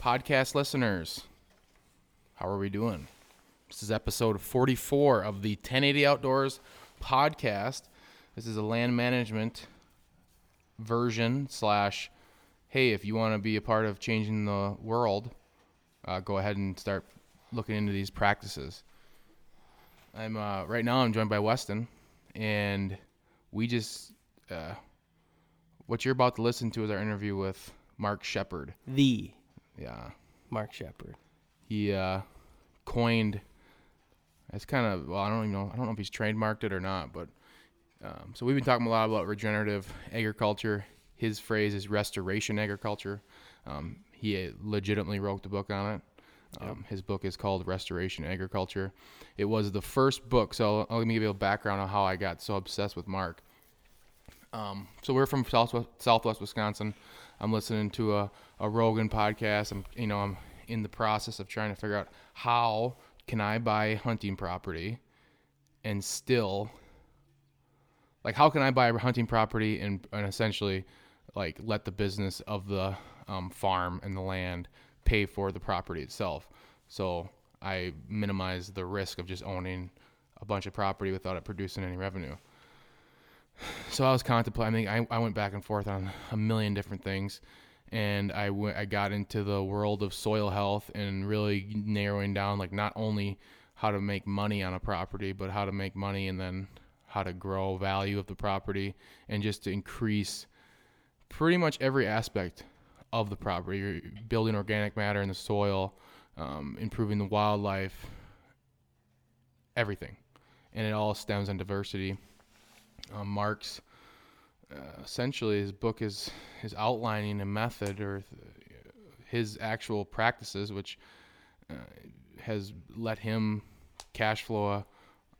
Podcast listeners, how are we doing? This is episode 44 of the 1080 Outdoors podcast. This is a land management version slash, hey, if you want to be a part of changing the world, uh, go ahead and start looking into these practices. I'm uh, right now. I'm joined by Weston, and we just uh, what you're about to listen to is our interview with Mark Shepard. The Yeah, Mark Shepard. he uh, coined. It's kind of well, I don't even know. I don't know if he's trademarked it or not, but um, so we've been talking a lot about regenerative agriculture. His phrase is restoration agriculture. Um, he legitimately wrote the book on it. Um, His book is called Restoration Agriculture. It was the first book. So let me give you a background on how I got so obsessed with Mark. Um, so we're from Southwest, Southwest Wisconsin. I'm listening to a, a Rogan podcast. I'm you know I'm in the process of trying to figure out how can I buy hunting property and still like how can I buy a hunting property and, and essentially like let the business of the um, farm and the land pay for the property itself. So I minimize the risk of just owning a bunch of property without it producing any revenue so I was contemplating. I, mean, I went back and forth on a million different things, and I went. I got into the world of soil health and really narrowing down like not only how to make money on a property, but how to make money and then how to grow value of the property and just to increase pretty much every aspect of the property. You're building organic matter in the soil, um, improving the wildlife, everything, and it all stems on diversity um, Mark's uh, essentially his book is is outlining a method or th- his actual practices, which uh, has let him cash flow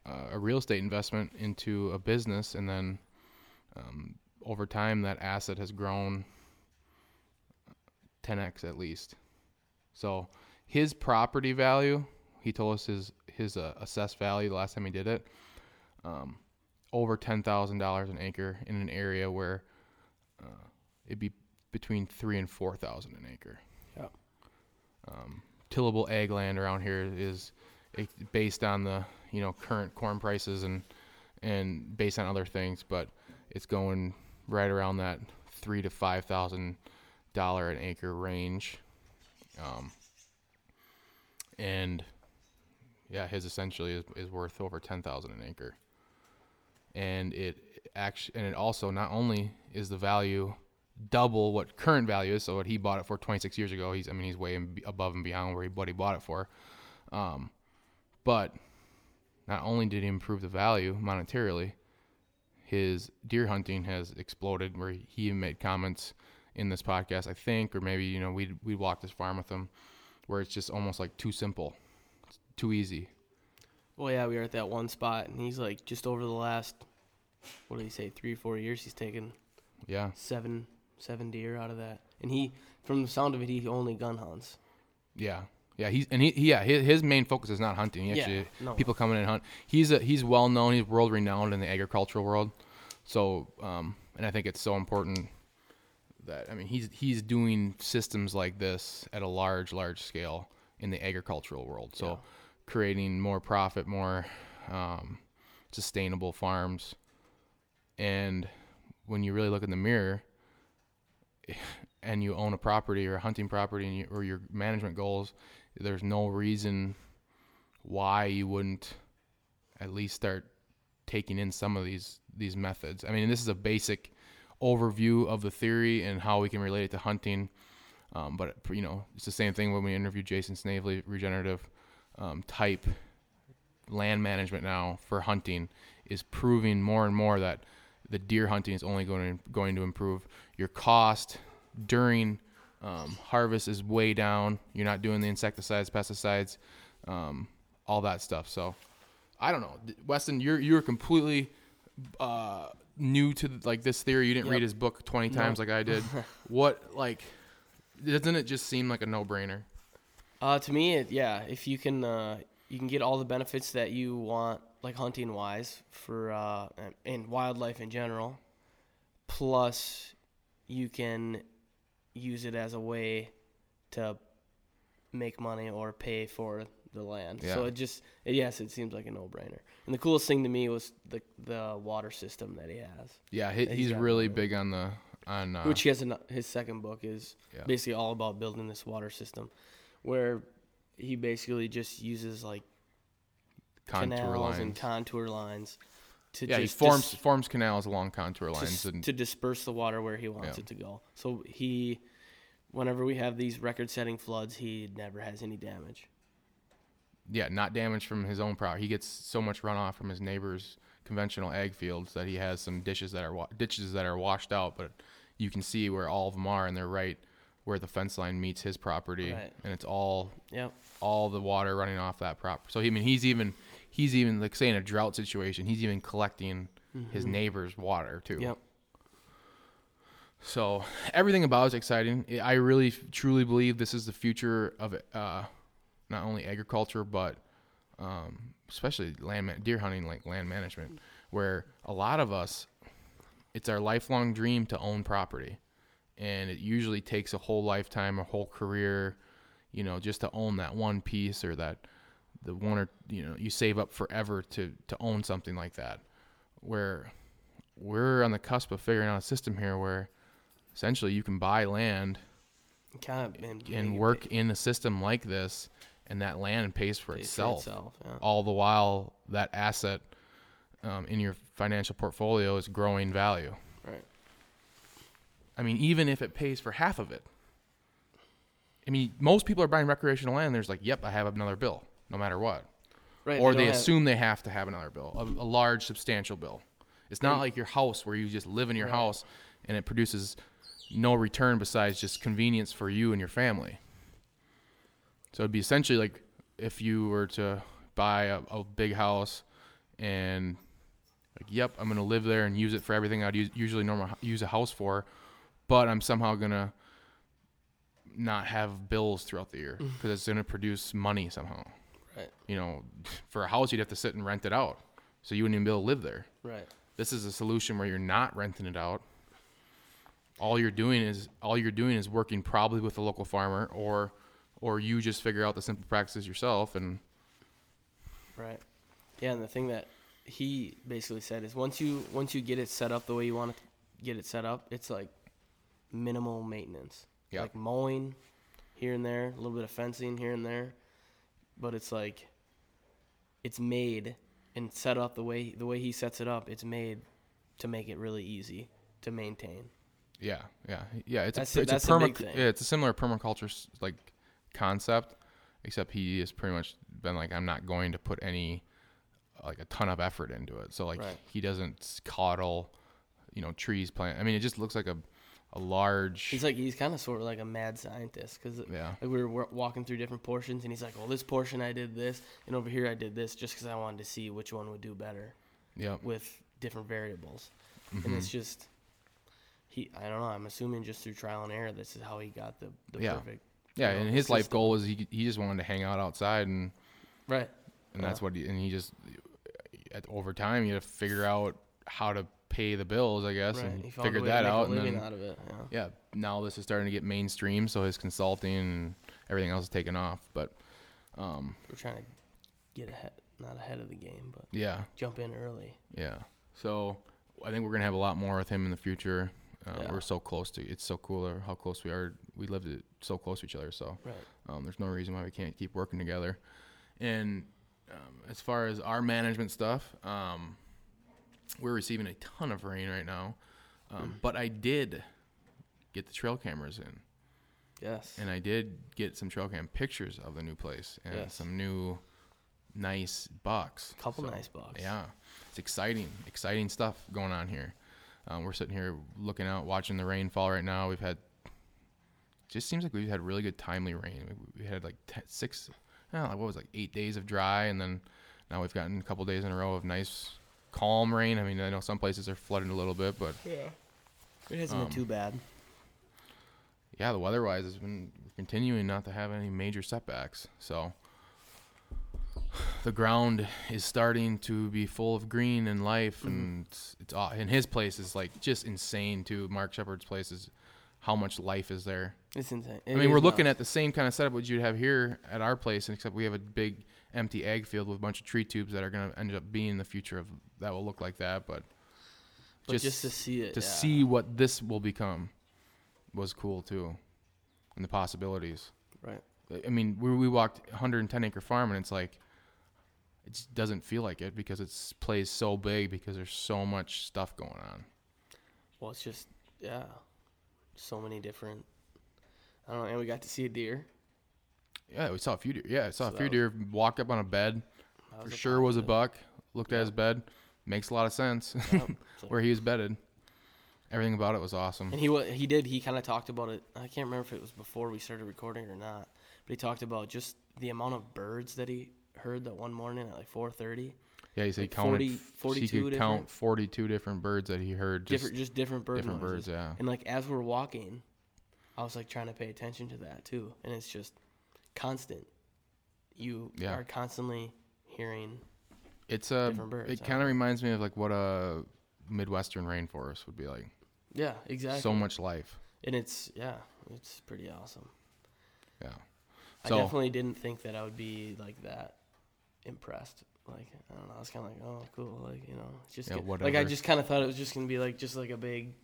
a, a real estate investment into a business, and then um, over time that asset has grown 10x at least. So his property value, he told us his his uh, assessed value the last time he did it. Um, over ten thousand dollars an acre in an area where uh, it'd be between three and four thousand an acre. Yeah. Um, tillable ag land around here is based on the you know current corn prices and and based on other things, but it's going right around that three to five thousand dollar an acre range. Um, and yeah, his essentially is, is worth over ten thousand an acre and it actually and it also not only is the value double what current value is so what he bought it for 26 years ago he's i mean he's way above and beyond where he what he bought it for. Um, but not only did he improve the value monetarily his deer hunting has exploded where he made comments in this podcast i think or maybe you know we we walked this farm with him where it's just almost like too simple it's too easy Well, yeah, we were at that one spot, and he's like, just over the last, what did he say, three, four years, he's taken yeah seven, seven deer out of that. And he, from the sound of it, he only gun hunts. Yeah, yeah. He's and he, he yeah. His, his main focus is not hunting. He Yeah, no. people come in and hunt. He's a he's well known. He's world renowned in the agricultural world. So um, and I think it's so important that I mean he's he's doing systems like this at a large large scale in the agricultural world. So creating more profit, more um, sustainable farms, and when you really look in the mirror and you own a property or a hunting property you, or your management goals, there's no reason why you wouldn't at least start taking in some of these these methods. I mean, this is a basic overview of the theory and how we can relate it to hunting. Um, but you know, it's the same thing when we interviewed Jason Snavely, regenerative um, type land management now for hunting is proving more and more that the deer hunting is only going to going to improve your cost during Um, harvest is way down. You're not doing the insecticides, pesticides, um, all that stuff. So I don't know, Weston. You're you're completely uh, new to like this theory. You didn't Yep. read his book 20 times like I did. what like doesn't it just seem like a no-brainer? Uh, to me, it, yeah, if you can, uh, you can get all the benefits that you want, like hunting wise, for uh, and- wildlife in general. Plus, you can use it as a way to make money or pay for the land. Yeah. So it just, it, yes, it seems like a no-brainer. And the coolest thing to me was the the water system that he has, Yeah, he, He's he's really big on the on uh, which he has an, his second book is Yeah. basically all about building this water system, where he basically just uses like contour canals lines. and contour lines to yeah, he forms dis- forms canals along contour lines s- and to disperse the water where he wants Yeah. it to go. So he, whenever we have these record-setting floods, he never has any damage. yeah, not damage from his own property. He gets so much runoff from his neighbor's conventional ag fields that he has some dishes that are wa- ditches that are washed out, but you can see where all of them are, and they're right where the fence line meets his property, Right. and it's all Yep. all the water running off that prop. So I mean, he's even he's even like say in a drought situation, he's even collecting his neighbor's water too. Mm-hmm. Yep. So everything about it's exciting. I- really truly believe this is the future of uh, not only agriculture but um, especially land ma- deer hunting, like land management, where a lot of us, it's our lifelong dream to own property, and it usually takes a whole lifetime, a whole career, you know, just to own that one piece or that the one or you know you save up forever to to own something like that, where we're on the cusp of figuring out a system here where essentially you can buy land Kind of and, and work pay- in a system like this and that land pays for pays for itself, itself, yeah. all the while that asset um, in your financial portfolio is growing value Right. I mean even if it pays for half of it i mean most people are buying recreational land there's like yep i have another bill no matter what Right. or don't they have- assume they have to have another bill, a, a large, substantial bill. It's not like your house where you just live in your house and it produces no return besides just convenience for you and your family. So it'd be essentially like if you were to buy a, a big house and like, yep, I'm gonna live there and use it for everything I'd use, usually normal use a house for, but I'm somehow gonna not have bills throughout the year mm. because it's gonna produce money somehow Right. you know, for a house, you'd have to sit and rent it out. So you wouldn't even be able to live there. Right. This is a solution where you're not renting it out. All you're doing is all you're doing is working probably with a local farmer or or you just figure out the simple practices yourself and Right. Yeah, and the thing that he basically said is once you once you get it set up the way you want to get it set up, it's like minimal maintenance. Yeah. Like mowing here and there, a little bit of fencing here and there, but it's like it's made and set up the way the way he sets it up. It's made to make it really easy to maintain. yeah, yeah, yeah. It's That's a it's a perma yeah, it's a similar permaculture like concept, except he has pretty much been like I'm not going to put any like a ton of effort into it. So like Right. he doesn't coddle, you know, trees plant. I mean, it just looks like a a large He's like he's kind of sort of like a mad scientist because Yeah. like we were walking through different portions and he's like, well, this portion I did this, and over here I did this, just because I wanted to see which one would do better yeah with different variables, Mm-hmm. and it's just he. I don't know. I'm assuming just through trial and error, this is how he got the the Yeah. perfect. Yeah, you know, and his life goal was he he just wanted to hang out outside, and Right. and that's what he and he just at, over time you have to figure out how to pay the bills, I guess, Right. and He figured that out, and then out it. Yeah. yeah, now this is starting to get mainstream, so his consulting and everything else is taking off. But um, We're trying to get ahead, not ahead of the game, but yeah, jump in early. yeah. So I think we're gonna have a lot more with him in the future. Uh, Yeah. We're so close to it's so cool how close we are. We live it so close to each other, so Right. Um, there's no reason why we can't keep working together. And um, as far as our management stuff, um, we're receiving a ton of rain right now. Um, but I did get the trail cameras in, Yes. and I did get some trail cam pictures of the new place and Yes. some new nice bucks. Couple nice bucks. Yeah, it's exciting, exciting stuff going on here. Um, we're sitting here looking out, watching the rain fall right now. We've had just seems like we've had really good timely rain. We, we had like te- six, I don't know, what was it, like eight days of dry, and then now we've gotten a couple days in a row of nice, calm rain. I mean, I know some places are flooding a little bit, but yeah, It hasn't Um, been too bad. yeah, the weather-wise has been continuing not to have any major setbacks. So the ground is starting to be full of green and life, and it's, and his place is like just insane too. Mark Shepard's place is how much life is there. It's insane. I mean, we're looking at the same kind of setup what you'd have here at our place, except we have a big empty ag field with a bunch of tree tubes that are going to end up being the future of that will look like that. But, but just, to see it, to yeah. see what this will become was cool too, and the possibilities. right. I mean, we we walked 110 acre farm, and it's like it just doesn't feel like it because it's plays so big because there's so much stuff going on. Well, it's just yeah, so many different. I don't know, and we got to see a deer. Yeah, we saw a few deer. Yeah, I saw So a that few was- deer walk up on a bed. That For a sure was a positive. buck. Looked at his bed. Makes a lot of sense Yep. So- where he was bedded. Everything about it was awesome. And he wa- he did he kind of talked about it. I can't remember if it was before we started recording or not, but he talked about just the amount of birds that he heard that one morning at like 4:30. Yeah, he said he like counted. 40 he 42 could different- count 42 different birds that he heard. Just different just different bird different noises. birds, yeah. And like as we're walking, I was like trying to pay attention to that too, and it's just constant. You Yeah. are constantly hearing. It's a. different birds, It kind of reminds me of like what a midwestern rainforest would be like. Yeah, exactly. So much life. and it's yeah, it's pretty awesome. Yeah. I definitely didn't think that I would be like that impressed. Like I don't know, I was kind of like, oh, cool, like you know, it's just Yeah, like I just kind of thought it was just gonna be like just like a big,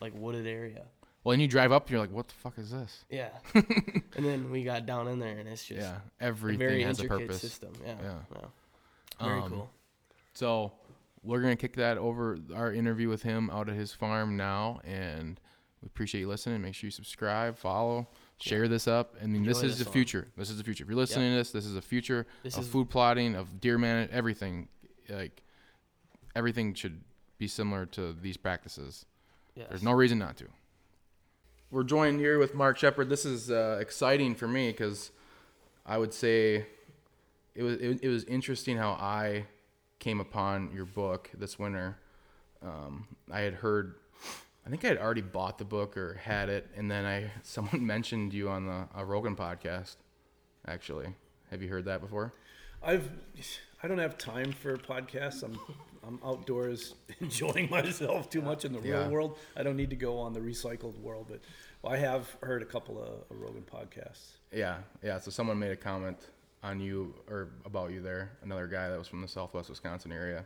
like wooded area. Well, and you drive up, and you're like, "What the fuck is this?" Yeah, and then we got down in there, and it's just yeah, everything very has a intricate purpose. system. Yeah, Yeah. yeah. very Um, cool. So we're gonna kick that over our interview with him out at his farm now, and we appreciate you listening. Make sure you subscribe, follow, share this up. I mean, this Enjoy is this the one. future. This is the future. If you're listening to this, this is the future This of is- food plotting, of deer man, everything. Like everything should be similar to these practices. Yes. There's no reason not to. We're joined here with Mark Shepard. This is uh, exciting for me because I would say it was it, it was interesting how I came upon your book this winter. Um, I had heard, I think I had already bought the book or had it, and then I someone mentioned you on the a Rogan podcast. Actually, have you heard that before? I've I don't have time for podcasts. I'm I'm outdoors enjoying myself too much in the real Yeah. world. I don't need to go on the recycled world, but I have heard a couple of, Rogan podcasts. Yeah, yeah. So someone made a comment on you or about you there. Another guy that was from the Southwest Wisconsin area,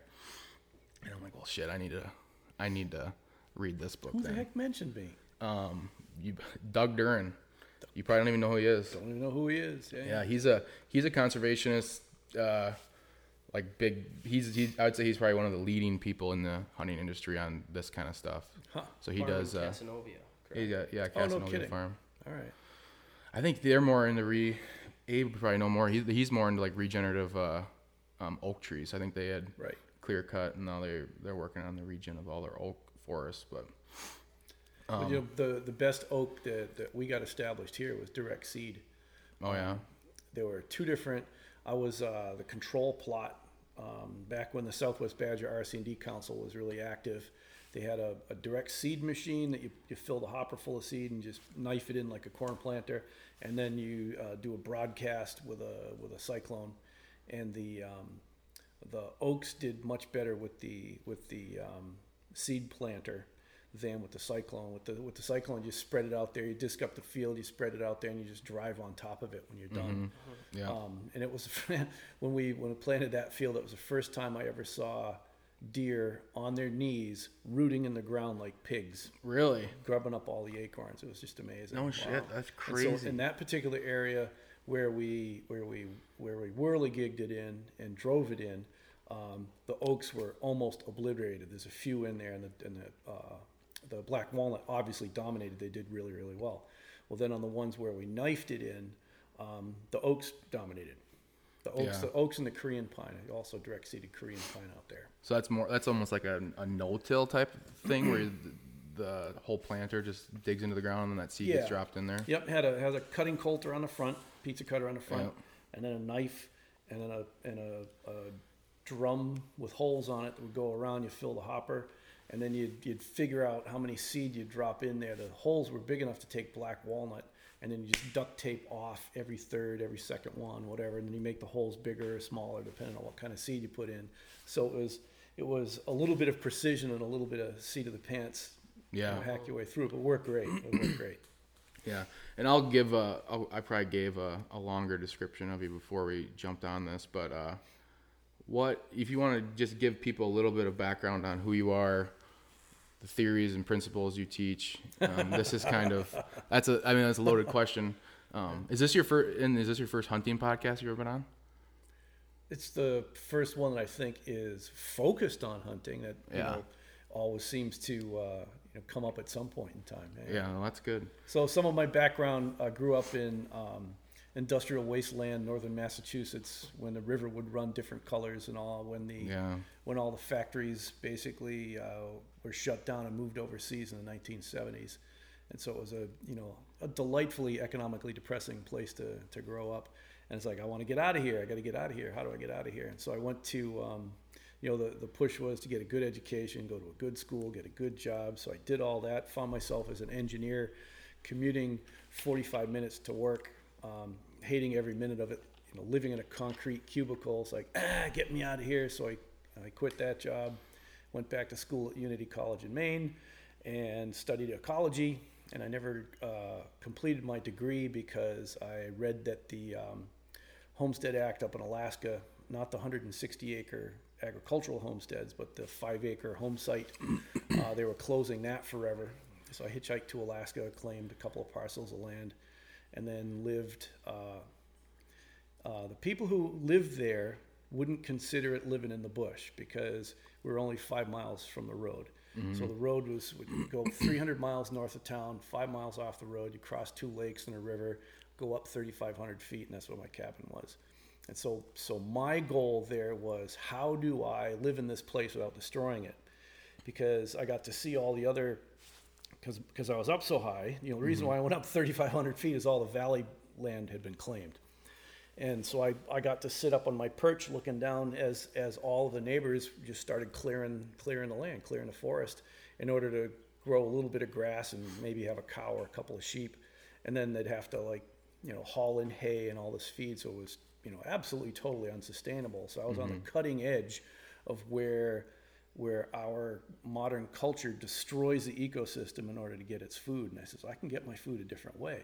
and I'm like, well, shit. I need to, I need to read this book. Who the then. heck mentioned me? Um, you, Doug Duren. You probably don't even know who he is. Don't even know who he is. Yeah, Yeah, he's a he's a conservationist. Uh, like big. He's he's. I would say he's probably one of the leading people in the hunting industry on this kind of stuff. Huh. So he Farm does. Uh, Casanova, correct? he's got, yeah, Oh, no Casanova kidding. Farm. All right. I think they're more into re. Abe probably know more. He's he's more into like regenerative uh, um, oak trees. I think they had Right. clear cut, and now they they're working on the regen of all their oak forests. But but you know, the the best oak that, that we got established here was direct seed. oh yeah, There were two different. I was uh, the control plot um, back when the Southwest Badger RC&D Council was really active. They had a, a direct seed machine that you, you fill the hopper full of seed and just knife it in like a corn planter, and then you uh, do a broadcast with a with a cyclone, and the um, the oaks did much better with the with the um, seed planter than with the cyclone. With the with the cyclone, you spread it out there. You disc up the field, you spread it out there, and you just drive on top of it when you're done. yeah. Um, and it was when we when we planted that field. It was the first time I ever saw deer on their knees rooting in the ground like pigs, really? grubbing up all the acorns. It was just amazing. No shit, that's And crazy. so in that particular area where we where we where we whirligigged it in and drove it in, um, the oaks were almost obliterated. There's a few in there, and the and the uh, the black walnut obviously dominated. They did really really well. Well, then on the ones where we knifed it in, um, the oaks dominated. The oaks, Yeah. the oaks and the Korean pine. Also direct seeded Korean pine out there. So that's more. That's almost like a, a no-till type thing where the whole planter just digs into the ground and then that seed gets dropped in there. Yep, had a has a cutting coulter on the front, pizza cutter on the front, Yep. and then a knife, and then a and a, a drum with holes on it that would go around. You fill the hopper, and then you'd you'd figure out how many seed you'd drop in there. The holes were big enough to take black walnut, and then you just duct tape off every third, every second one, whatever, and then you make the holes bigger or smaller depending on what kind of seed you put in. So it was it was a little bit of precision and a little bit of seat of the pants. you know, Yeah. hack your way through it, but worked great. It worked great. Yeah, and I'll give a. I'll, I probably gave a, a longer description of you before we jumped on this, but uh, what if you want to just give people a little bit of background on who you are, the theories and principles you teach? Um, this is kind of that's a. I mean, that's a loaded question. Um, is this your first? And is this your first hunting podcast you've ever been on? It's the first one that I think is focused on hunting that you Yeah. know always seems to uh, you know come up at some point in time. Yeah, well, that's good. So some of my background uh, grew up in um, industrial wasteland, northern Massachusetts, when the river would run different colors and all. When the Yeah. when all the factories basically uh, were shut down and moved overseas in the 1970s, and so it was a you know a delightfully economically depressing place to to grow up. And it's like I want to get out of here. I got to get out of here. How do I get out of here? And so I went to um, you know the the push was to get a good education, go to a good school, get a good job. So I did all that. Found myself as an engineer, commuting 45 minutes to work, um, hating every minute of it. You know, living in a concrete cubicle. It's like ah, get me out of here. So I I quit that job, went back to school at Unity College in Maine, and studied ecology. And I never uh, completed my degree because I read that the um, Homestead Act up in Alaska, not the 160 acre agricultural homesteads, but the five acre home site, uh, they were closing that forever. So I hitchhiked to Alaska, claimed a couple of parcels of land, and then lived. Uh, uh, the people who lived there wouldn't consider it living in the bush because we were only five miles from the road. So the road was would go 300 miles north of town, five miles off the road. You cross two lakes and a river, go up 3,500 feet, and that's where my cabin was. And so, so my goal there was how do I live in this place without destroying it? Because I got to see all the other because because I was up so high. You know, the reason mm-hmm. why I went up 3,500 feet is all the valley land had been claimed, and so I, I got to sit up on my perch looking down as as all the neighbors just started clearing clearing the land, clearing the forest, in order to grow a little bit of grass and maybe have a cow or a couple of sheep, and then they'd have to like you know haul in hay and all this feed, so it was you know absolutely totally unsustainable. So I was on the mm-hmm. cutting edge of where where our modern culture destroys the ecosystem in order to get its food. And I says, I can get my food a different way.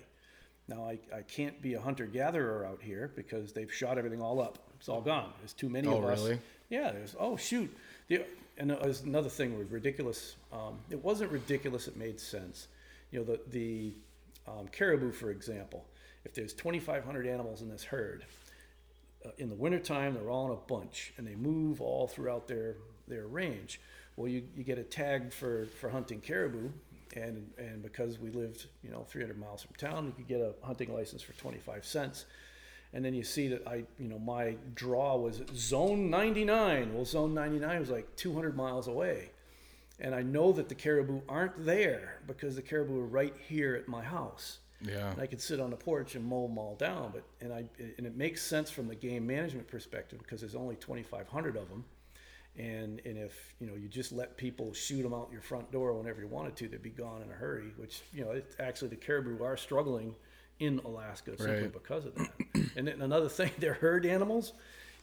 Now, I, I can't be a hunter gatherer out here because they've shot everything all up. It's all gone. There's too many Oh, of us. really? Yeah, there's, oh, shoot. The, and there's another thing was ridiculous. Um, it wasn't ridiculous, it made sense. You know, the, the um, caribou, for example, if there's 2,500 animals in this herd, uh, in the wintertime, they're all in a bunch and they move all throughout their, their range. Well, you, you get a tag for, for hunting caribou, and, and because we lived, you know, 300 miles from town, you could get a hunting license for 25 cents. And then you see that I, you know, my draw was zone 99. Well, zone 99 was like 200 miles away. And I know that the caribou aren't there because the caribou are right here at my house Yeah. and I could sit on the porch and mow them all down. But and I and it makes sense from the game management perspective because there's only 2,500 of them, and and if you know you just let people shoot them out your front door whenever you wanted to, they'd be gone in a hurry. Which you know, it, actually the caribou are struggling in Alaska simply Right. because of that. and then another thing, they're herd animals,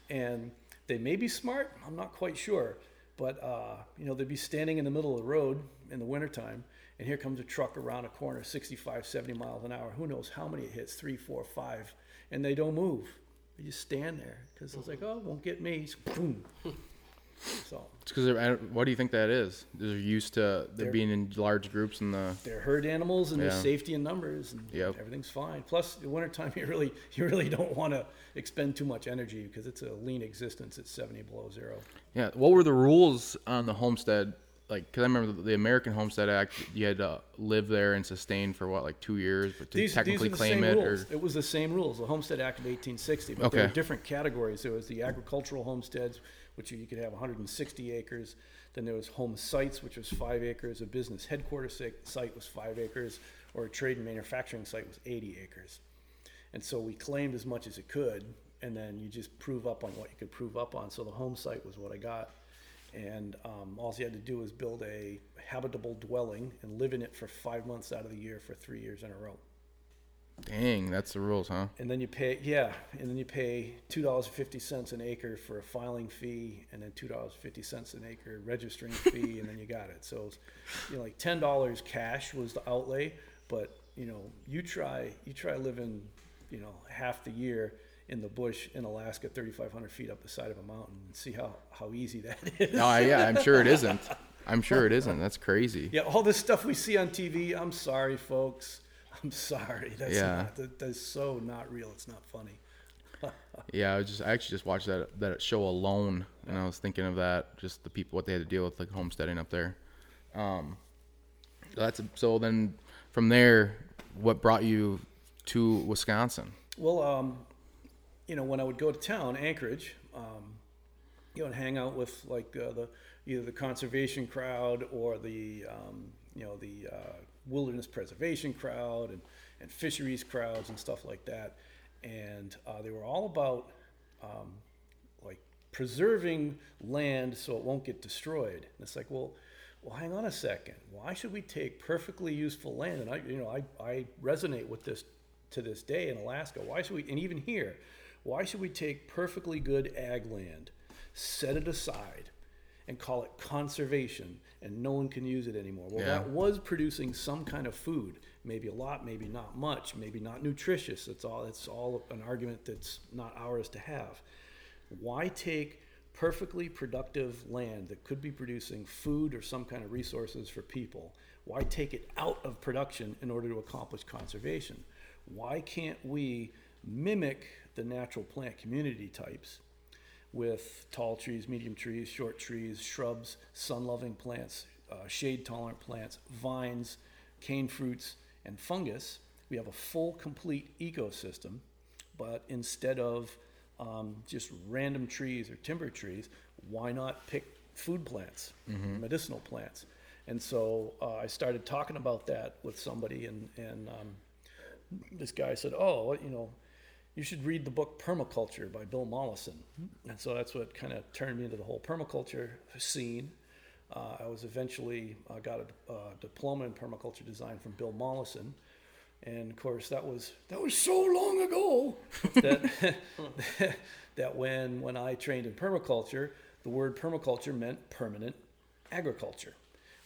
and they may be smart. I'm not quite sure. But uh, you know, they'd be standing in the middle of the road in the wintertime, and here comes a truck around a corner, 65, 70 miles an hour. Who knows how many it hits? Three, four, five, and they don't move. They just stand there because it's like, oh, won't get me. Boom. So It's because what do you think that is? They're used to they're They're- being in large groups and the. they're herd animals, and there's Yeah. safety in numbers, and Yep. everything's fine. Plus, the wintertime, you really, you really don't want to expend too much energy because it's a lean existence at 70 below zero. Yeah. What were the rules on the homestead like because I remember the American Homestead Act, you had to live there and sustain for what like two years, but to These, technically these the claim it rules. or It was the same rules, the Homestead Act of 1860, but there were different categories. There was the agricultural homesteads, which you could have 160 acres. Then there was home sites, which was five acres. A business headquarters site was five acres, or a trade and manufacturing site was 80 acres. And so we claimed as much as it could, and then you just prove up on what you could prove up on. So the home site was what I got. And um, all you had to do was build a habitable dwelling and live in it for five months out of the year for three years in a row. Dang, that's the rules, huh? And then you pay, yeah, and then you pay two dollars fifty cents an acre for a filing fee, and then two dollars fifty cents an acre registering fee, and then you got it. So, it's, you know, like ten dollars cash was the outlay, but you know, you try, you try living, you know, half the year in the bush in Alaska, thirty five hundred feet up the side of a mountain, and see how how easy that is. No, I, yeah, I'm sure it isn't. I'm sure it isn't. That's crazy. Yeah, all this stuff we see on TV. I'm sorry, folks. I'm sorry. That's Yeah. not, that, that's so not real. It's not funny. Yeah, I was just I actually just watched that that show alone, and I was thinking of that, just the people what they had to deal with like homesteading up there. Um, that's so then from there, what brought you to Wisconsin? Well, um, you know, when I would go to town, Anchorage, um, you know, and hang out with like uh, the either the conservation crowd or the um, you know the uh, wilderness preservation crowd and, and fisheries crowds and stuff like that, and uh, they were all about um, like preserving land so it won't get destroyed. And it's like, well, well, hang on a second. Why should we take perfectly useful land? And I, you know, I, I resonate with this to this day in Alaska. Why should we, and even here, why should we take perfectly good ag land, set it aside, and call it conservation, and no one can use it anymore? Well, Yeah. that was producing some kind of food, maybe a lot, maybe not much, maybe not nutritious. That's all. That's all an argument that's not ours to have. Why take perfectly productive land that could be producing food or some kind of resources for people? Why take it out of production in order to accomplish conservation? Why can't we mimic the natural plant community types with tall trees, medium trees, short trees, shrubs, sun loving plants, uh, shade tolerant plants, vines, cane fruits, and fungus? We have a full, complete ecosystem, but instead of um, just random trees or timber trees, why not pick food plants, medicinal plants? And so uh, I started talking about that with somebody, and, and um, this guy said, "Oh, you know, you should read the book Permaculture by Bill Mollison." And so that's what kind of turned me into the whole permaculture scene. Uh, I was eventually uh, got a uh, diploma in permaculture design from Bill Mollison, and of course that was that was so long ago that that when when I trained in permaculture, the word permaculture meant permanent agriculture,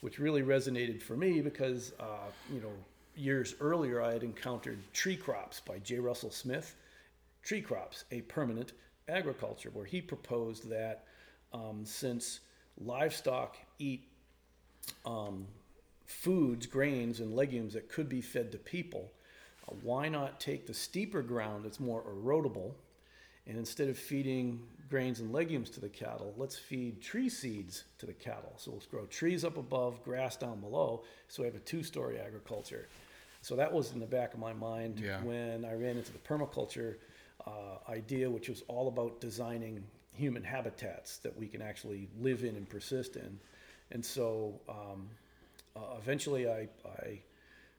which really resonated for me because uh, you know years earlier I had encountered tree crops by J. Russell Smith, tree crops, a permanent agriculture, where he proposed that um, since livestock eat um, foods, grains, and legumes that could be fed to people, uh, why not take the steeper ground that's more erodible, and instead of feeding grains and legumes to the cattle, let's feed tree seeds to the cattle. So we'll grow trees up above, grass down below, so we have a two-story agriculture. So that was in the back of my mind Yeah. when I ran into the permaculture uh, idea, which was all about designing human habitats that we can actually live in and persist in. And so um, uh, eventually I, I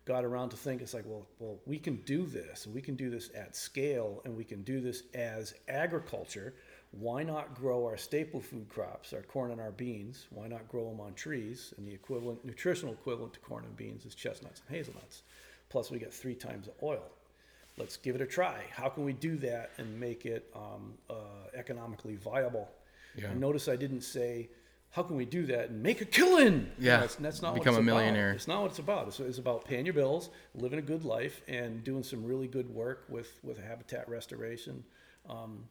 got around to think it's like, well, well, we can do this, and we can do this at scale, and we can do this as agriculture. Why not grow our staple food crops, our corn and our beans? Why not grow them on trees? And the equivalent, nutritional equivalent to corn and beans is chestnuts and hazelnuts. Plus, we get three times the oil. Let's give it a try. How can we do that and make it um, uh, economically viable? Yeah. And notice I didn't say, how can we do that and make a killing? Yeah. that's, that's not Become what a it's millionaire. About. It's not what it's about. It's, it's about paying your bills, living a good life, and doing some really good work with, with habitat restoration. Um,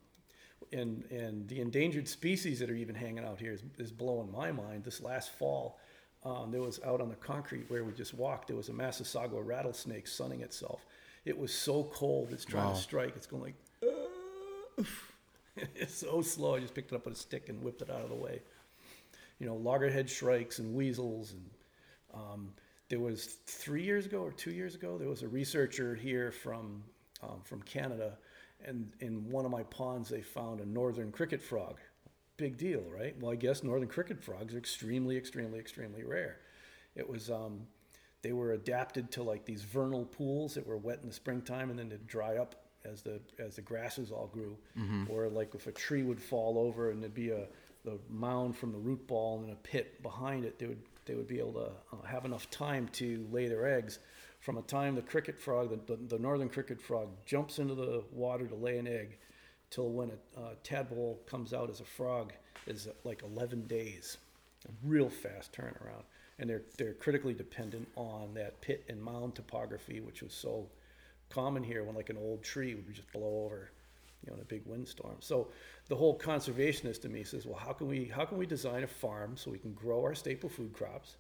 and, and the endangered species that are even hanging out here is, is blowing my mind. This last fall, um, there was out on the concrete where we just walked, there was a Massasauga rattlesnake sunning itself. It was so cold, it's trying Wow. to strike. It's going like, "Ah." it's so slow. I just picked it up with a stick and whipped it out of the way. you know, loggerhead shrikes and weasels. And um, there was three years ago or two years ago, there was a researcher here from um, from Canada, and in one of my ponds they found a northern cricket frog. Big deal, right? Well, I guess northern cricket frogs are extremely, extremely, extremely rare. It was um, they were adapted to like these vernal pools that were wet in the springtime and then they'd dry up as the as the grasses all grew. Or like if a tree would fall over and there'd be a the mound from the root ball and a pit behind it, they would they would be able to uh, have enough time to lay their eggs. From a time the cricket frog, the, the, the northern cricket frog, jumps into the water to lay an egg, till when a uh, tadpole comes out as a frog is like 11 days. A real fast turnaround. And they're, they're critically dependent on that pit and mound topography, which was so common here when like an old tree would just blow over, you know, in a big windstorm. So the whole conservationist in me says, well, how can we, how can we design a farm so we can grow our staple food crops,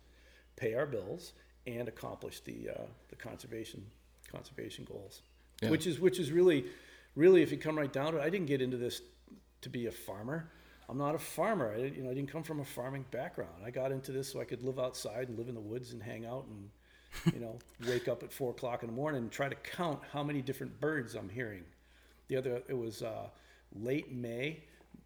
pay our bills, and accomplish the, uh, the conservation, conservation goals? Yeah. Which is, which is really, really, if you come right down to it, I didn't get into this to be a farmer. I'm not a farmer. I didn't, you know, I didn't come from a farming background. I got into this so I could live outside and live in the woods and hang out and, you know, wake up at four o'clock in the morning and try to count how many different birds I'm hearing. The other, it was uh, late May.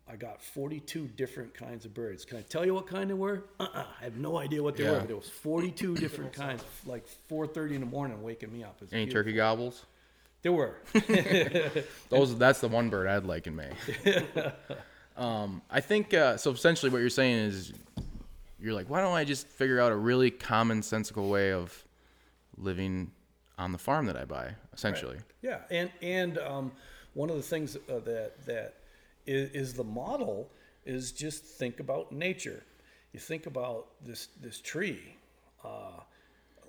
I got 42 different kinds of birds. Can I tell you what kind they were? Uh-uh. I have no idea what they were. But there was 42 different kinds, like 4:30 in the morning, waking me up. It Any beautiful. turkey gobbles? There were. Those that's the one bird I'd like in May. Um, I think uh, so. Essentially, what you're saying is, you're like, why don't I just figure out a really commonsensical way of living on the farm that I buy? Essentially, Yeah, and and um, one of the things uh, that that is, is the model is just think about nature. You think about this this tree, uh,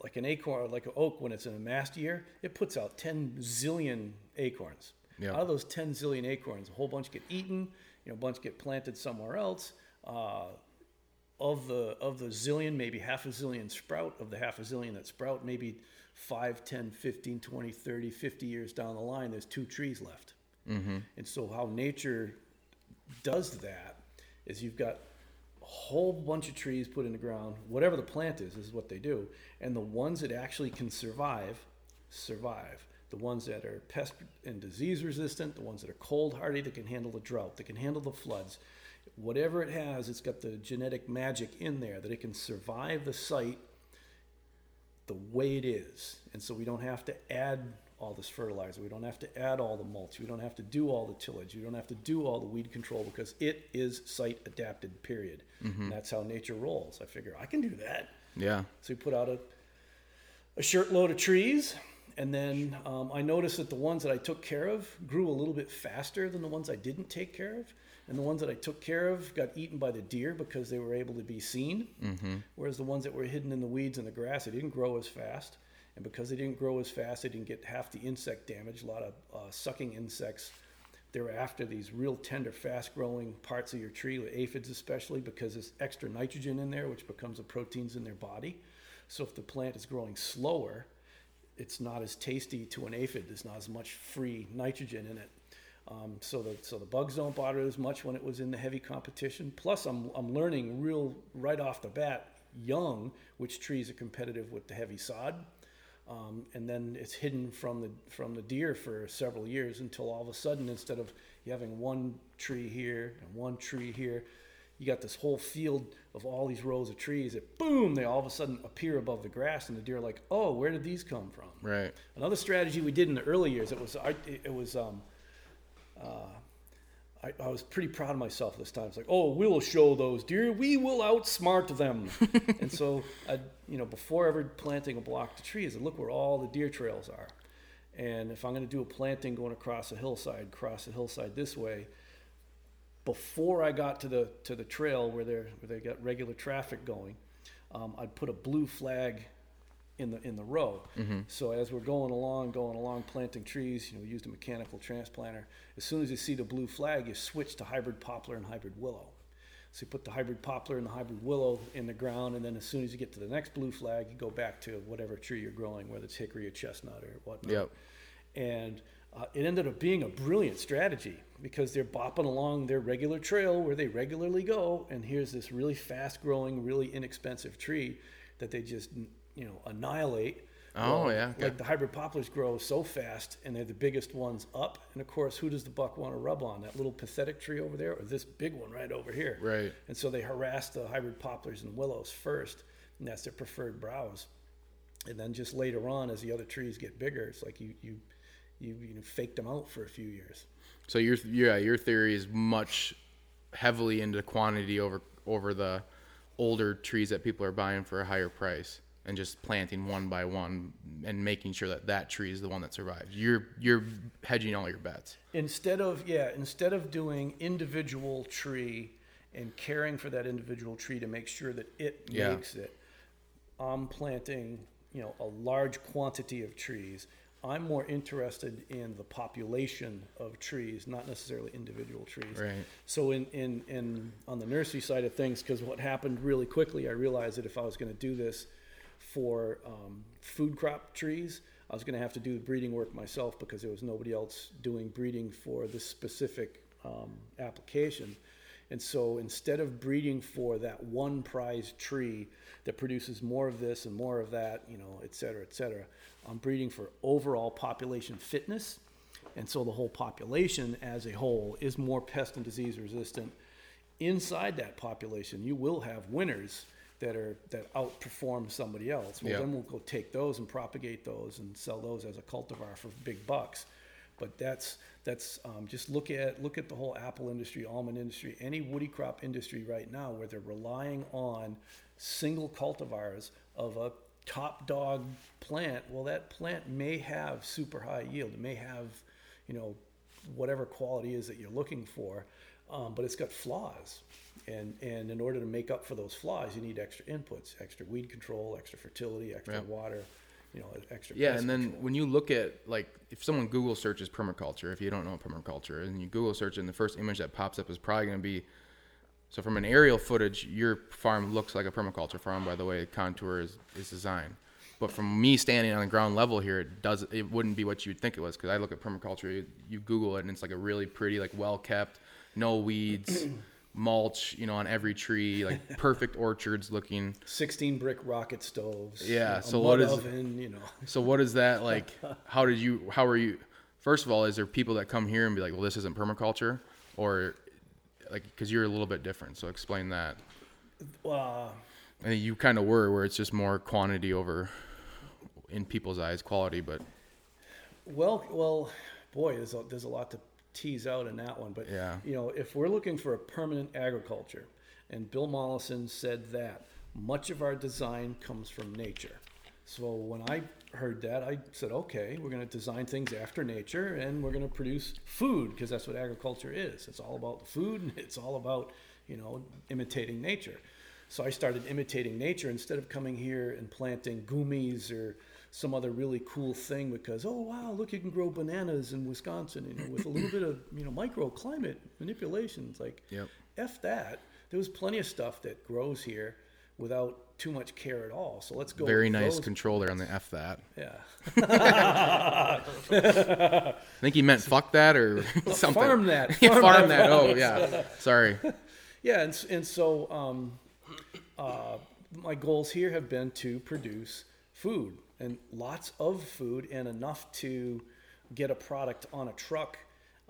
like an acorn, like an oak. When it's in a mast year, it puts out ten zillion acorns. Yeah. Out of those ten zillion acorns, a whole bunch get eaten. You know, a bunch get planted somewhere else. Uh, of the of the zillion maybe half a zillion sprout of the half a zillion that sprout maybe 5 10 15 20 30 50 years down the line there's two trees left mm-hmm. and so how nature does that is you've got a whole bunch of trees put in the ground whatever the plant is is what they do and the ones that actually can survive survive the ones that are pest and disease resistant the ones that are cold hardy that can handle the drought that can handle the floods whatever it has, it's got the genetic magic in there that it can survive the site the way it is. And so we don't have to add all this fertilizer. We don't have to add all the mulch. We don't have to do all the tillage. We don't have to do all the weed control because it is site adapted, period. And that's how nature rolls. I figure I can do that. yeah, So we put out a, a shirt load of trees. And then um, I noticed that the ones that I took care of grew a little bit faster than the ones I didn't take care of. And the ones that I took care of got eaten by the deer because they were able to be seen. Mm-hmm. Whereas the ones that were hidden in the weeds and the grass, they didn't grow as fast. And because they didn't grow as fast, they didn't get half the insect damage. A lot of uh, sucking insects. They're after these real tender, fast growing parts of your tree, the aphids especially, because there's extra nitrogen in there, which becomes the proteins in their body. So if the plant is growing slower, it's not as tasty to an aphid. There's not as much free nitrogen in it. Um, so the so the bugs don't bother as much when it was in the heavy competition. Plus, I'm I'm learning real right off the bat, young, which trees are competitive with the heavy sod. Um, and then it's hidden from the from the deer for several years until all of a sudden, instead of having one tree here and one tree here, you got this whole field of all these rows of trees that boom, they all of a sudden appear above the grass, and the deer are like, oh, where did these come from? right. Another strategy we did in the early years, it was I, it was um, uh, I, I was pretty proud of myself this time. It's like, oh, we'll show those deer, we will outsmart them. and so, I, you know, before ever planting a block of trees, I look where all the deer trails are. And if I'm going to do a planting going across a hillside, cross the hillside this way, before I got to the to the trail where they where they got regular traffic going, um, I'd put a blue flag in the in the row. So as we're going along, going along, planting trees, you know, we used a mechanical transplanter. As soon as you see the blue flag, you switch to hybrid poplar and hybrid willow. So you put the hybrid poplar and the hybrid willow in the ground, and then as soon as you get to the next blue flag, you go back to whatever tree you're growing, whether it's hickory or chestnut or whatnot Yep. and uh, it ended up being a brilliant strategy because they're bopping along their regular trail where they regularly go, and here's this really fast-growing, really inexpensive tree that they just you know annihilate. Oh, yeah, okay. Like the hybrid poplars grow so fast, and they're the biggest ones up. And of course, who does the buck want to rub on? That little pathetic tree over there, or this big one right over here? Right. And so they harass the hybrid poplars and willows first, and that's their preferred browse. And then just later on, as the other trees get bigger, it's like you you you you know, faked them out for a few years. So your yeah your theory is much heavily into quantity over over the older trees that people are buying for a higher price and just planting one by one and making sure that that tree is the one that survives. You're you're hedging all your bets. Instead of yeah, instead of doing individual tree and caring for that individual tree to make sure that it Yeah. makes it, I'm planting you know a large quantity of trees. I'm more interested in the population of trees, not necessarily individual trees. Right. So in, in, in on the nursery side of things, because what happened really quickly, I realized that if I was going to do this for um, food crop trees, I was going to have to do the breeding work myself because there was nobody else doing breeding for this specific um, application. And so instead of breeding for that one prize tree that produces more of this and more of that, you know, et cetera, et cetera, I'm breeding for overall population fitness. And so the whole population as a whole is more pest and disease resistant. Inside that population, you will have winners that are that outperform somebody else. Well, Yeah. then we'll go take those and propagate those and sell those as a cultivar for big bucks. But that's that's um, just look at look at the whole apple industry, almond industry, any woody crop industry right now where they're relying on single cultivars of a top dog plant. Well, that plant may have super high yield. It may have, you know, whatever quality is that you're looking for, um, but it's got flaws. And and in order to make up for those flaws, you need extra inputs, extra weed control, extra fertility, extra Yeah. water, you know, extra. Yeah, and then when you look at like if someone Google searches permaculture, if you don't know what permaculture is, and you Google search, and the first image that pops up is probably going to be. So from an aerial footage, your farm looks like a permaculture farm by the way the contour is, is designed. But from me standing on the ground level here, it does it wouldn't be what you'd think it was because I look at permaculture, you, you Google it, and it's like a really pretty, like well kept, no weeds, mulch, you know, on every tree, like perfect orchards looking. 16 brick rocket stoves. Yeah, so what oven, you know. So what is that like? How did you? How are you? First of all, is there people that come here and be like, "Well, this isn't permaculture," or like because you're a little bit different? So explain that. Uh, I think you kind of were, where it's just more quantity over, in people's eyes, quality. But well, well, boy, there's a, there's a lot to tease out in that one. But Yeah. you know, if we're looking for a permanent agriculture, and Bill Mollison said that much of our design comes from nature. So when I heard that, I said, okay, we're going to design things after nature, and we're going to produce food because that's what agriculture is. It's all about the food, and it's all about you know imitating nature. So I started imitating nature instead of coming here and planting gummies or some other really cool thing because oh wow look you can grow bananas in Wisconsin you know, with a little bit of you know microclimate manipulation. It's like Yep. f that. There was plenty of stuff that grows here without too much care at all. So let's go. very nice those- control there on the f that. Yeah. I think he meant fuck that or something. farm that. Farm farm that. that. Oh yeah. Sorry. Yeah, and, and so um, uh, my goals here have been to produce food and lots of food and enough to get a product on a truck.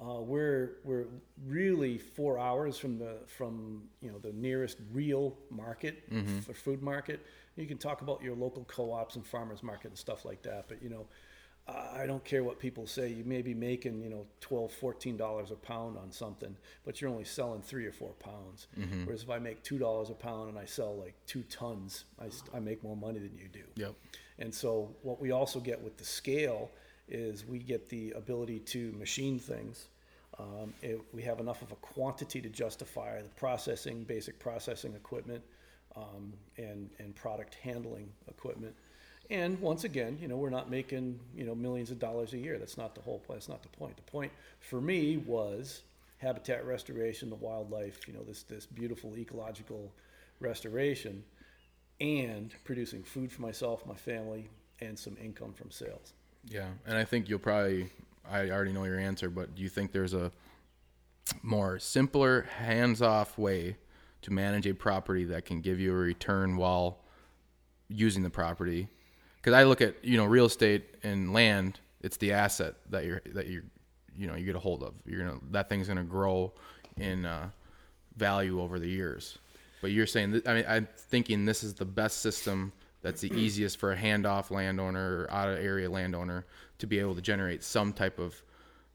Uh, we're we're really four hours from the from you know the nearest real market for food market. You can talk about your local co-ops and farmers market and stuff like that, but you know I don't care what people say. You may be making, you know, 12 $14 a pound on something, but you're only selling three or four pounds. Whereas if I make $2 a pound and I sell like two tons, I, I make more money than you do. Yep. And so what we also get with the scale is we get the ability to machine things. Um, it, we have enough of a quantity to justify the processing, basic processing equipment, um, and and product handling equipment. And once again, you know, we're not making you know millions of dollars a year. That's not the whole. That's not the point. The point for me was habitat restoration, the wildlife. You know, this this beautiful ecological restoration, and producing food for myself, my family, and some income from sales. Yeah, and I think you'll probably I already know your answer, but do you think there's a more simpler, hands-off way to manage a property that can give you a return while using the property? Because I look at you know real estate and land, it's the asset that you're that you're you know you get a hold of. You're gonna that thing's gonna grow in uh, value over the years. But you're saying that, I mean I'm thinking this is the best system that's the easiest for a handoff landowner or out of area landowner to be able to generate some type of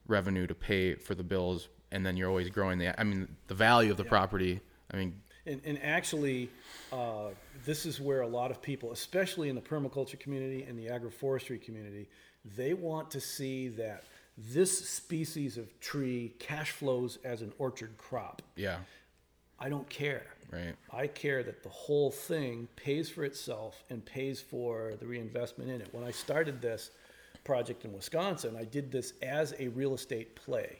revenue to pay for the bills and then you're always growing the I mean the value of the property. I mean And, and actually, uh, this is where a lot of people, especially in the permaculture community and the agroforestry community, they want to see that this species of tree cash flows as an orchard crop. yeah, I don't care. right. I care that the whole thing pays for itself and pays for the reinvestment in it. When I started this project in Wisconsin, I did this as a real estate play.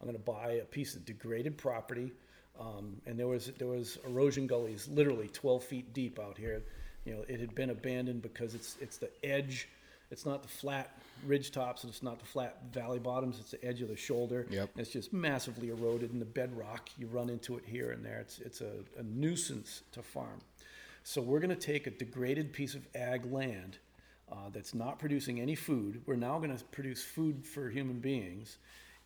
I'm going to buy a piece of degraded property, um, and there was there was erosion gullies literally 12 feet deep out here. You know, it had been abandoned because it's it's the edge. It's not the flat ridge tops, and it's not the flat valley bottoms. It's the edge of the shoulder. Yep. It's just massively eroded in the bedrock. You run into it here and there. It's it's a, a nuisance to farm. So we're going to take a degraded piece of ag land uh, that's not producing any food. We're now going to produce food for human beings,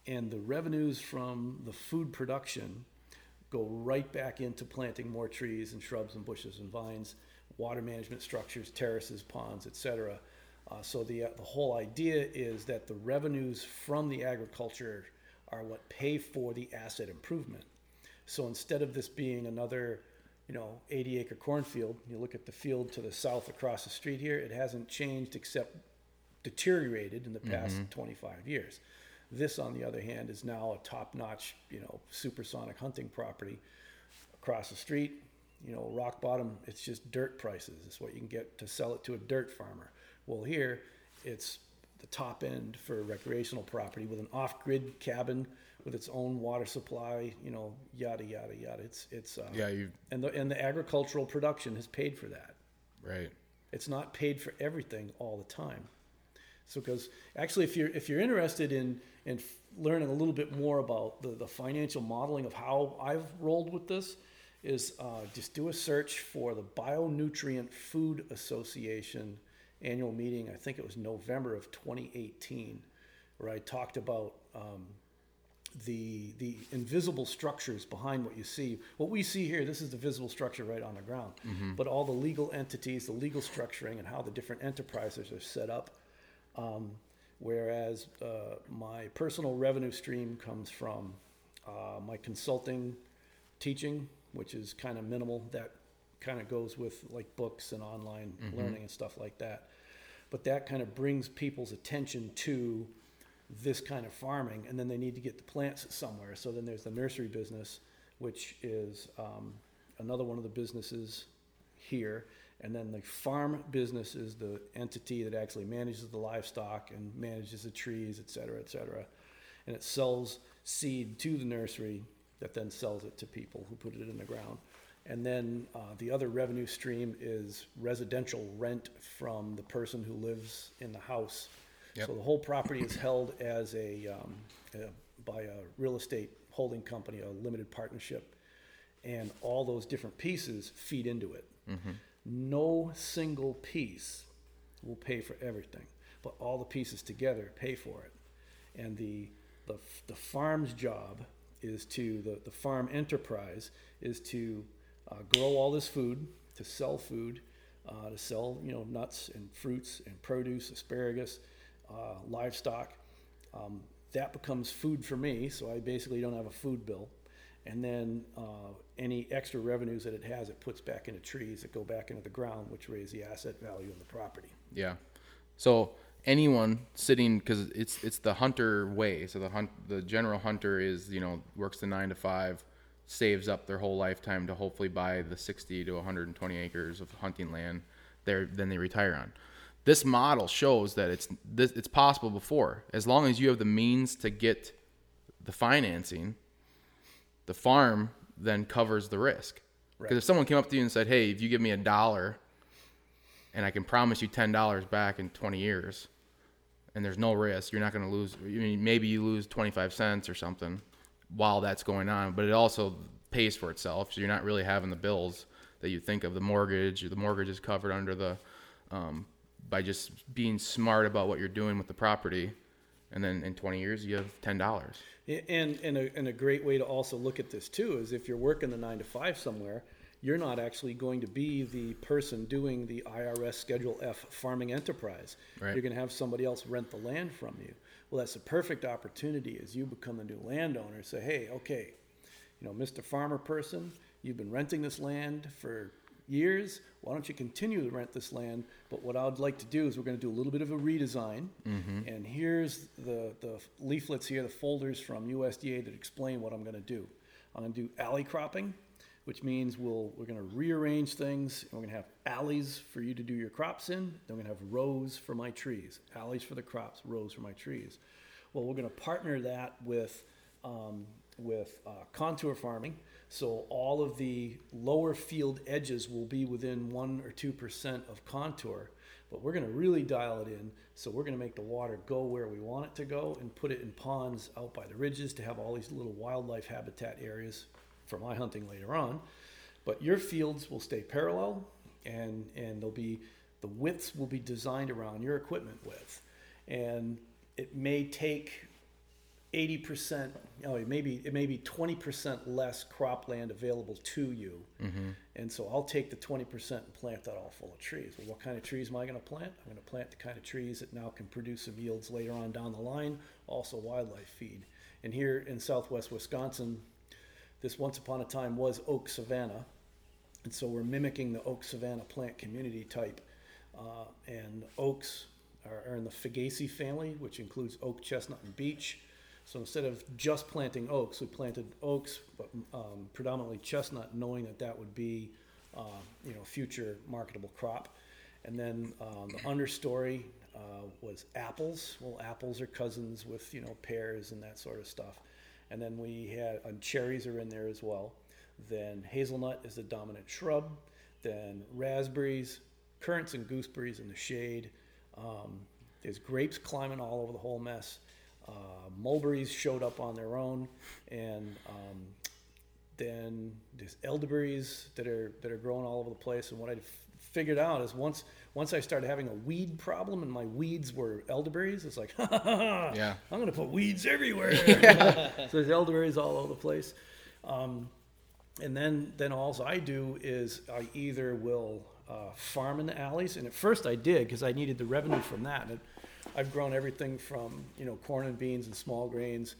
and the revenues from the food production go right back into planting more trees and shrubs and bushes and vines, water management structures, terraces, ponds, etc. Uh, so the uh, the whole idea is that the revenues from the agriculture are what pay for the asset improvement. So instead of this being another, you know, 80 acre cornfield, you look at the field to the south across the street here, it hasn't changed except deteriorated in the past 25 years. This, on the other hand, is now a top notch, you know, supersonic hunting property across the street. You know, rock bottom, it's just dirt prices. It's what you can get to sell it to a dirt farmer. Well, here, it's the top end for recreational property with an off-grid cabin with its own water supply. You know, yada yada yada. It's it's uh, Yeah, you and the and the agricultural production has paid for that. right. It's not paid for everything all the time. So, because actually, if you're if you're interested in in learning a little bit more about the, the financial modeling of how I've rolled with this, is uh, just do a search for the Bionutrient Food Association annual meeting. I think it was November of 2018, where I talked about um, the the invisible structures behind what you see. What we see here, this is the visible structure right on the ground. But all the legal entities, the legal structuring, and how the different enterprises are set up. Um, whereas uh, my personal revenue stream comes from uh, my consulting, teaching, which is kind of minimal. That kind of goes with like books and online learning and stuff like that. But that kind of brings people's attention to this kind of farming, and then they need to get the plants somewhere. So then there's the nursery business, which is um, another one of the businesses here. And then the farm business is the entity that actually manages the livestock and manages the trees, et cetera, et cetera. And it sells seed to the nursery that then sells it to people who put it in the ground. And then uh, the other revenue stream is residential rent from the person who lives in the house. Yep. So the whole property is held as a, um, a, by a real estate holding company, a limited partnership. And all those different pieces feed into it. No single piece will pay for everything, but all the pieces together pay for it. And the, the, the farm's job is to, the, the farm enterprise is to uh, grow all this food, to sell food, uh, to sell, you know, nuts and fruits and produce, asparagus, uh, livestock. Um, that becomes food for me, so I basically don't have a food bill. And then uh, any extra revenues that it has, it puts back into trees that go back into the ground, which raise the asset value of the property. Yeah. So anyone sitting because it's it's the hunter way. So the hunt the general hunter is you know works the nine to five, saves up their whole lifetime to hopefully buy the sixty to 120 acres of hunting land. There then they retire on. This model shows that it's this it's possible before as long as you have the means to get the financing. The farm then covers the risk. Because if someone came up to you and said, "Hey, if you give me a dollar, and I can promise you ten dollars back in twenty years, and there's no risk. You're not going to lose. I mean, maybe you lose 25 cents or something while that's going on, but it also pays for itself. So you're not really having the bills that you think of. The mortgage, the mortgage is covered under the um, by just being smart about what you're doing with the property, and then in 20 years you have ten dollars. And, and, a, and a great way to also look at this too is if you're working the nine to five somewhere, you're not actually going to be the person doing the IRS Schedule F farming enterprise. Right. You're going to have somebody else rent the land from you. Well, that's a perfect opportunity as you become a new landowner. Say, hey, okay, you know, Mr. Farmer person, you've been renting this land for years. Why don't you continue to rent this land? But what I'd like to do is we're going to do a little bit of a redesign. Mm-hmm. And here's the, the leaflets here, the folders from USDA that explain what I'm going to do. I'm going to do alley cropping, which means we'll, we're going to rearrange things. We're going to have alleys for you to do your crops in. Then we're going to have rows for my trees. Alleys for the crops, rows for my trees. Well, we're going to partner that with um, with uh, contour farming. So all of the lower field edges will be within one or two percent of contour, but we're going to really dial it in. So we're going to make the water go where we want it to go and put it in ponds out by the ridges to have all these little wildlife habitat areas for my hunting later on. But your fields will stay parallel, and and they'll be the widths will be designed around your equipment width, and it may take eighty percent, oh, it may be, it may be twenty percent less cropland available to you. Mm-hmm. And so I'll take the twenty percent and plant that all full of trees. Well, what kind of trees am I gonna plant? I'm gonna plant the kind of trees that now can produce some yields later on down the line, also wildlife feed. And here in southwest Wisconsin, this once upon a time was oak savanna. And so we're mimicking the oak savanna plant community type. Uh, and oaks are, are in the Fagaceae family, which includes oak, chestnut, and beech. So instead of just planting oaks, we planted oaks, but um, predominantly chestnut, knowing that that would be, uh, you know, future marketable crop. And then um, the understory uh, was apples. Well, apples are cousins with you know pears and that sort of stuff. And then we had and cherries are in there as well. Then hazelnut is the dominant shrub. Then raspberries, currants and gooseberries in the shade. Um, there's grapes climbing all over the whole mess. Uh, mulberries showed up on their own, and um, then there's elderberries that are that are growing all over the place. And what I figured out is once once I started having a weed problem and my weeds were elderberries, it's like, Yeah. I'm gonna put weeds everywhere. so there's elderberries all over the place. Um, and then then all I do is I either will uh, farm in the alleys, and at first I did because I needed the revenue from that. And I've grown everything from you know corn and beans and small grains.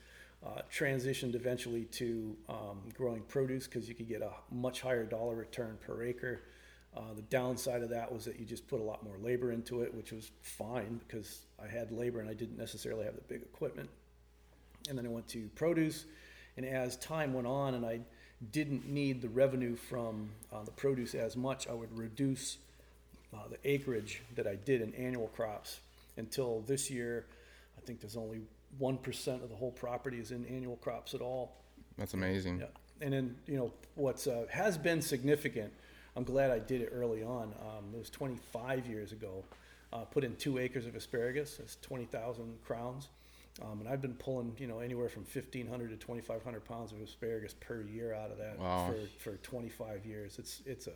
Uh, transitioned eventually to um, growing produce because you could get a much higher dollar return per acre. Uh, the downside of that was that you just put a lot more labor into it, which was fine because I had labor and I didn't necessarily have the big equipment and then I went to produce. And as time went on, and I didn't need the revenue from uh, the produce as much, I would reduce uh, the acreage that I did in annual crops until this year. I think there's only one percent of the whole property is in annual crops at all. That's amazing. Yeah, and then you know what's uh, has been significant. I'm glad I did it early on. Um, it was 25 years ago. Uh, put in two acres of asparagus. That's 20,000 crowns. Um, and I've been pulling, you know, anywhere from 1,500 to 2,500 pounds of asparagus per year out of that Wow. for, for 25 years. It's it's a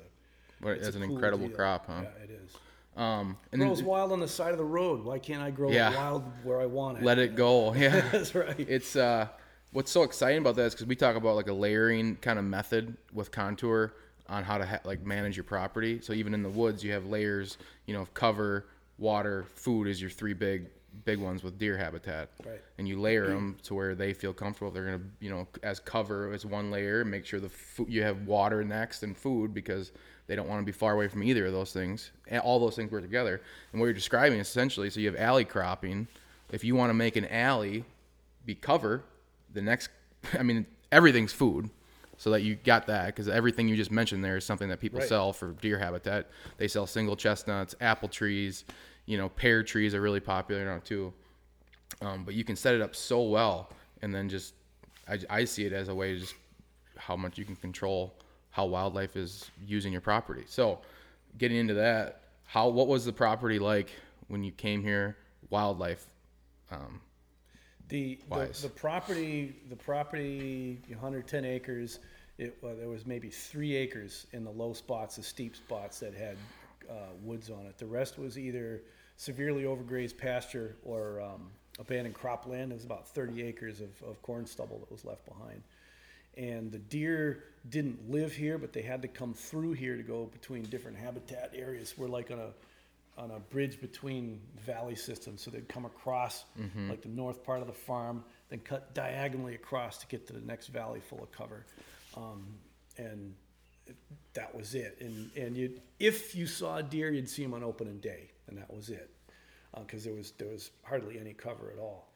But it's it's an cool incredible deal. crop, huh? Yeah, it is. Um, and then grows wild on the side of the road. Why can't I grow Yeah. wild where I want it? let it go. Yeah. That's right. it's uh what's so exciting about that is because we talk about like a layering kind of method with contour on how to ha- like manage your property. So even in the woods you have layers you know of cover water food is your three big big ones with deer habitat. Right. and you layer them to where they feel comfortable. They're gonna you know as cover as one layer make sure the food you have water next and food because they don't want to be far away from either of those things. And all those things work together. And what you're describing essentially so you have alley cropping. If you want to make an alley be cover the next i mean everything's food so that you got that because everything you just mentioned there is something that people Right. sell for deer habitat. They sell single chestnuts apple trees you know pear trees are really popular now too. Um, but you can set it up so well and then just I, I see it as a way to just how much you can control how wildlife is using your property. So getting into that how what was the property like when you came here? Wildlife Um, The, the, the property, the property, 110 acres, it, well, there was maybe three acres in the low spots, the steep spots that had uh, woods on it. The rest was either severely overgrazed pasture or um, abandoned cropland. It was about 30 acres of, of corn stubble that was left behind. And the deer didn't live here, but they had to come through here to go between different habitat areas. We're like on a on a bridge between valley systems, so they'd come across like the north part of the farm, then cut diagonally across to get to the next valley full of cover, um, and it- that was it. And and you, if you saw a deer, you'd see them on opening day, and that was it, because there was there was hardly any cover at all.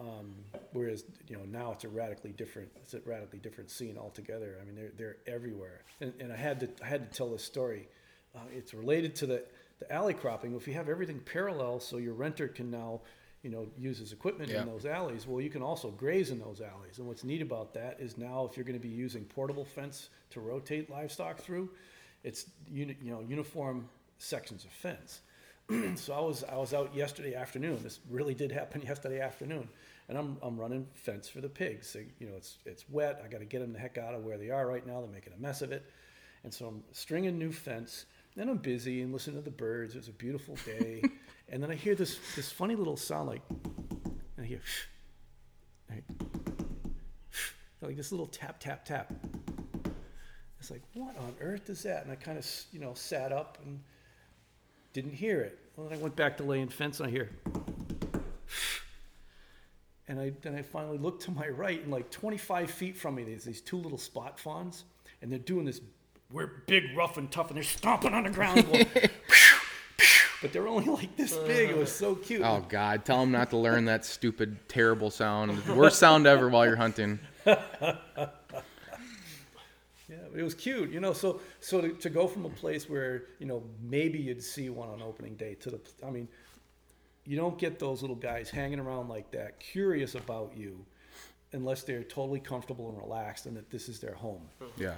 Um, whereas you know now it's a radically different it's a radically different scene altogether. I mean they're they're everywhere, and, and I had to I had to tell this story. Uh, it's related to the the alley cropping. If you have everything parallel, so your renter can now you know use his equipment Yeah. in those alleys. Well, you can also graze in those alleys. And what's neat about that is now if you're going to be using portable fence to rotate livestock through, it's uni, you know uniform sections of fence so I was I was out yesterday afternoon. This really did happen yesterday afternoon, and I'm I'm running fence for the pigs. So, you know, it's it's wet. I got to get them the heck out of where they are right now. They're making a mess of it, and so I'm stringing new fence. Then I'm busy and listening to the birds. It's a beautiful day, and then I hear this this funny little sound like, and I hear, like, like this little tap tap tap. It's like, what on earth is that? And I kind of you know sat up and didn't hear it. Well, then I went back to laying fence and I hear. And I then I finally looked to my right and like 25 feet from me, there's these two little spot fawns, and they're doing this. We're big, rough, and tough, and they're stomping on the ground. going, but they're only like this big. It was so cute. oh God, tell them not to learn that stupid, terrible sound. Worst sound ever while you're hunting. Yeah, but it was cute, you know. So so to, to go from a place where you know maybe you'd see one on opening day to the, I mean, you don't get those little guys hanging around like that, curious about you, unless they're totally comfortable and relaxed and that this is their home. Yeah.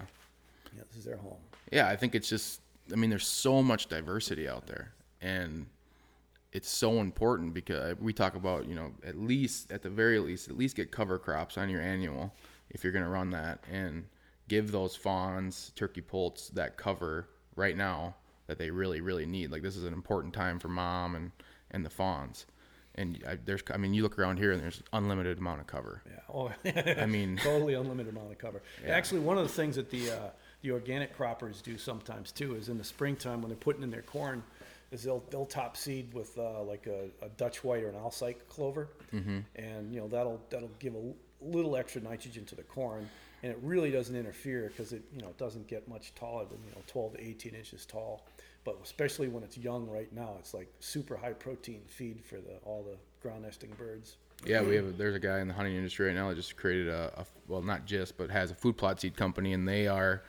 Yeah, this is their home. Yeah, I think it's just. I mean, there's so much diversity out there, and it's so important because we talk about you know at least at the very least at least get cover crops on your annual if you're going to run that and give those fawns turkey poults that cover right now that they really really need like this is an important time for mom and and the fawns and I, there's i mean you look around here and there's unlimited amount of cover Yeah. Oh, i mean totally unlimited amount of cover. Actually, one of the things that the uh, the organic croppers do sometimes too is in the springtime when they're putting in their corn, is they'll they'll top seed with uh, like a, a Dutch white or an Alsike clover, mm-hmm. and you know that'll that'll give a little extra nitrogen to the corn, and it really doesn't interfere because it you know it doesn't get much taller than you know 12 to 18 inches tall. But especially when it's young right now, it's like super high protein feed for the all the ground nesting birds. Yeah, we have. A, there's a guy in the hunting industry right now that just created a, a well, not just, but has a food plot seed company, and they are,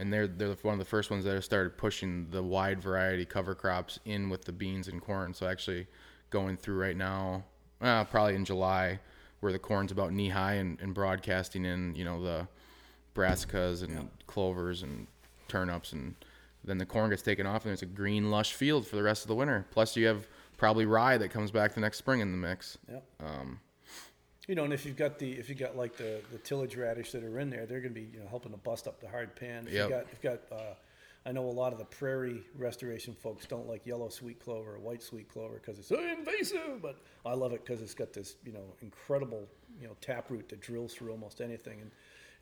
and they're they're one of the first ones that have started pushing the wide variety cover crops in with the beans and corn. So actually, going through right now, uh, probably in July, where the corn's about knee high, and, and broadcasting in you know the brassicas and clovers and turnips, and then the corn gets taken off, and there's a green lush field for the rest of the winter. Plus, you have probably rye that comes back the next spring in the mix. Yep. Um, You know, and if you've got the if you got like the the tillage radish that are in there, they're going to be you know helping to bust up the hard pan. If Yep. you got you've got uh, I know a lot of the prairie restoration folks don't like yellow sweet clover or white sweet clover because it's so invasive, but I love it because it's got this you know incredible you know taproot that drills through almost anything, and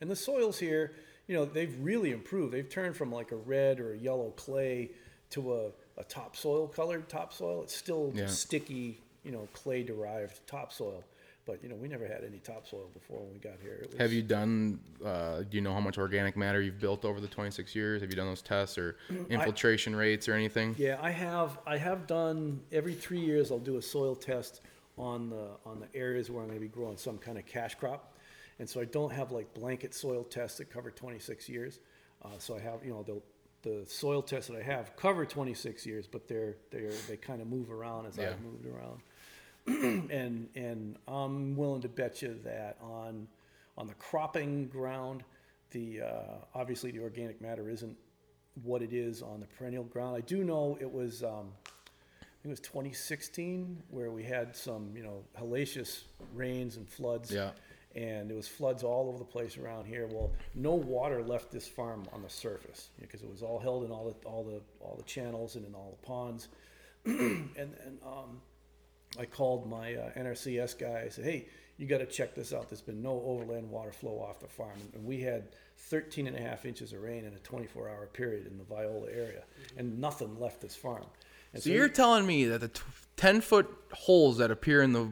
and the soils here, you know, they've really improved. They've turned from like a red or a yellow clay to a, a topsoil colored topsoil. It's still Yeah. sticky, you know, clay derived topsoil. But you know, we never had any topsoil before when we got here. Was, Have you done? Uh, do you know how much organic matter you've built over the 26 years? Have you done those tests or infiltration rates or anything? Yeah, I have. I have done every three years. I'll do a soil test on the on the areas where I'm going to be growing some kind of cash crop, and so I don't have like blanket soil tests that cover 26 years. Uh, so I have, you know, the the soil tests that I have cover 26 years, but they're they're they kind of move around as Yeah. I've moved around. and and I'm willing to bet you that on on the cropping ground, the uh, obviously the organic matter isn't what it is on the perennial ground. I do know it was um, think it was 2016 where we had some, you know, hellacious rains and floods. Yeah. And there was floods all over the place around here. Well, no water left this farm on the surface because it was all held in all the all the all the channels and in all the ponds. and and um, I called my uh, NRCS guy. I said, "Hey, you got to check this out. There's been no overland water flow off the farm, and we had 13 and a half inches of rain in a 24-hour period in the Viola area, and nothing left this farm." And So you're telling me that the t- ten foot holes that appear in the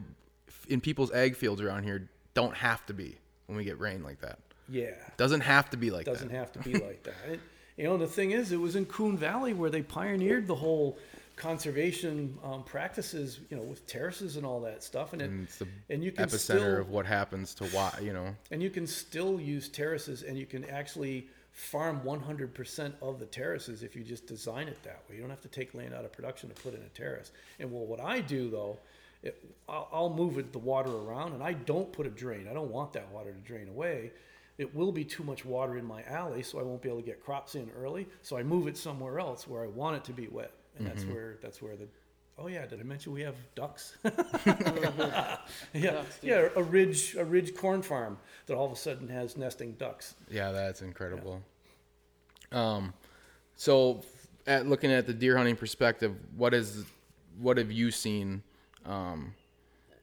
in people's ag fields around here don't have to be when we get rain like that. yeah, Doesn't have to be like that. doesn't have to be like that. And, you know, the thing is, it was in Coon Valley where they pioneered the whole conservation um, practices, you know, with terraces and all that stuff, and it, And it's the and you can epicenter still, of what happens to why you know. and you can still use terraces and you can actually farm 100% of the terraces if you just design it that way. You don't have to take land out of production to put in a terrace. And well what i do though it, I'll, I'll move it, the water around and i don't put a drain. I don't want that water to drain away. It will be too much water in my alley so i won't be able to get crops in early so i move it somewhere else where i want it to be wet and that's where that's where the oh yeah did i mention we have ducks? Yeah yeah a ridge a ridge corn farm that all of a sudden has nesting ducks. Yeah, that's incredible. Um, so at looking at the deer hunting perspective, what is what have you seen um,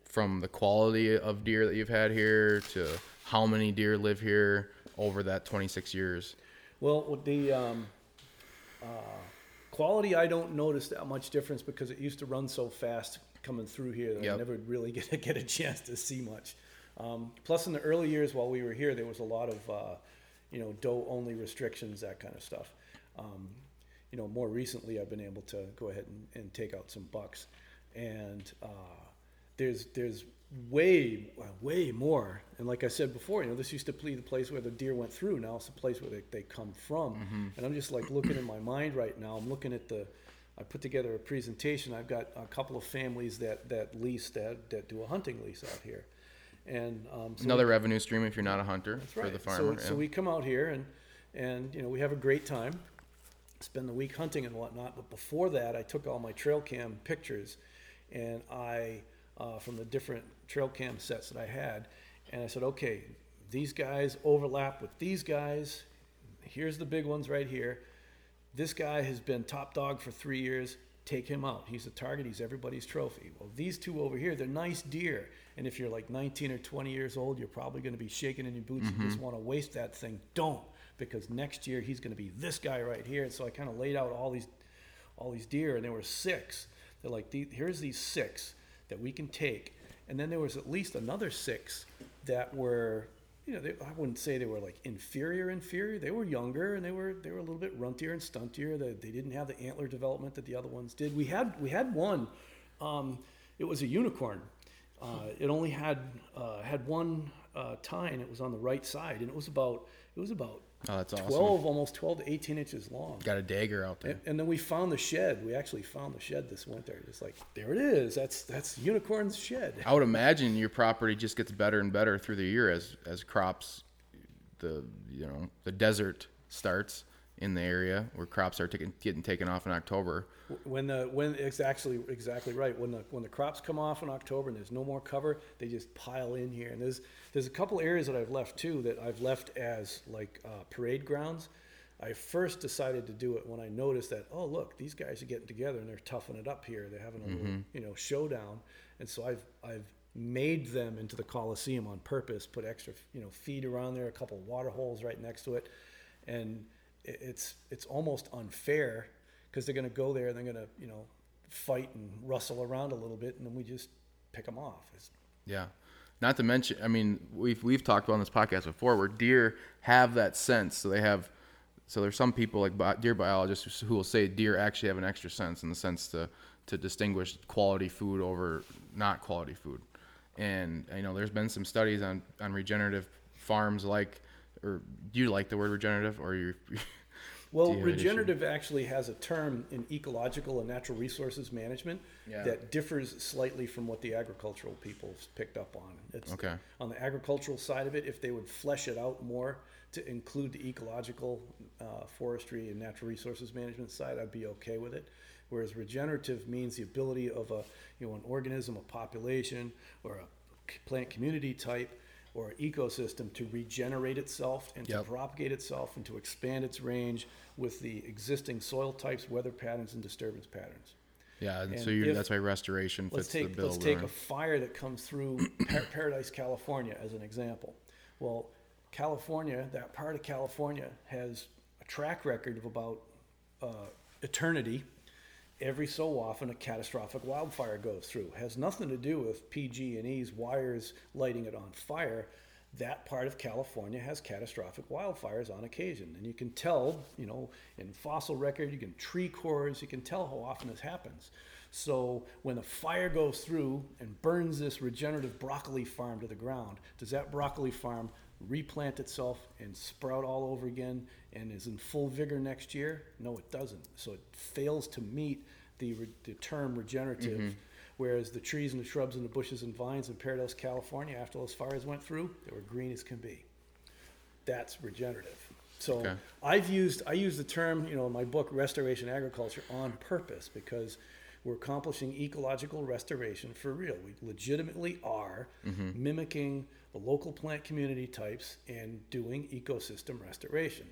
from the quality of deer that you've had here to how many deer live here over that 26 years? Well, with the um, uh, quality, I don't notice that much difference because it used to run so fast coming through here that I never really get to get a chance to see much. Um, plus, in the early years while we were here, there was a lot of uh, you know doe only restrictions, that kind of stuff. Um, you know, more recently, I've been able to go ahead and, and take out some bucks, and uh, there's there's way uh, way more. And like I said before, you know, this used to be the place where the deer went through. Now it's the place where they, they come from. And I'm just like looking in my mind right now. I'm looking at the. I put together a presentation. I've got a couple of families that that lease that that do a hunting lease out here, and um, so Another revenue stream if you're not a hunter that's for the farmer. So, so we come out here and, and, you know, we have a great time, spend the week hunting and whatnot. But before that, I took all my trail cam pictures and I, uh, from the different trail cam sets that I had, and I said, okay, these guys overlap with these guys. Here's the big ones right here. This guy has been top dog for three years. Take him out. He's a target. He's everybody's trophy. Well, these two over here, they're nice deer. And if you're like 19 or 20 years old, you're probably going to be shaking in your boots and just want to waste that thing. Don't, because next year he's going to be this guy right here. And so I kind of laid out all these, all these deer, and there were six. They're like, here's these six that we can take, and then there was at least another six that were you know, they, I wouldn't say they were like inferior, inferior. They were younger and they were they were a little bit runtier and stuntier. They, they didn't have the antler development that the other ones did. We had we had one. Um, it was a unicorn. Uh, it only had uh, had one uh, tine. It was on the right side, and it was about it was about Oh, that's awesome. twelve, almost twelve to eighteen inches long. Got a dagger out there. And, and then we found the shed. We actually found the shed this winter. It's like there it is. That's that's unicorn's shed. I would imagine your property just gets better and better through the year as as crops, the you know the desert starts in the area where crops are taking, getting taken off in October. When the when it's actually exactly right. When the when the crops come off in October and there's no more cover, they just pile in here. And there's there's a couple areas that I've left too that I've left as like uh, parade grounds. I first decided to do it when I noticed that oh look these guys are getting together and they're toughing it up here. They're having a little you know showdown. And so I've I've made them into the Coliseum on purpose. Put extra you know feed around there, a couple water holes right next to it, and it's it's almost unfair because they're going to go there and they're going to you know fight and rustle around a little bit and then we just pick them off It's, Yeah. Not to mention, I mean, we've we've talked about on this podcast before where deer have that sense. So they have, so there's some people like deer biologists who will say deer actually have an extra sense in the sense to to distinguish quality food over not quality food. And you know, there's been some studies on on regenerative farms like, or do you like the word regenerative or you? well you have an issue? regenerative actually has a term in ecological and natural resources management Yeah. that differs slightly from what the agricultural people picked up on it's Okay. on the agricultural side of it if they would flesh it out more to include the ecological uh, forestry and natural resources management side i'd be okay with it Whereas regenerative means the ability of a you know an organism, a population, or a plant community type, or an ecosystem to regenerate itself and Yep. to propagate itself and to expand its range with the existing soil types, weather patterns, and disturbance patterns. Yeah, and so And you if- that's why restoration fits the bill. let's take a fire that comes through Par- Paradise, California, as an example. Well, California, that part of California, has a track record of about uh, eternity. Every so often, a catastrophic wildfire goes through. Has nothing to do with PG&E's wires lighting it on fire. That part of California has catastrophic wildfires on occasion, and you can tell, you know, in fossil record, you can tree cores, you can tell how often this happens. So when a fire goes through and burns this regenerative broccoli farm to the ground, does that broccoli farm replant itself and sprout all over again and is in full vigor next year? No, it doesn't. So it fails to meet the, re- the term regenerative. Mm-hmm. Whereas the trees and the shrubs and the bushes and vines in Paradise, California, after those fires went through, they were green as can be. That's regenerative. So Okay. I've used I use the term, you know, in my book Restoration Agriculture on purpose because we're accomplishing ecological restoration for real. We legitimately are mm-hmm. mimicking the local plant community types and doing ecosystem restoration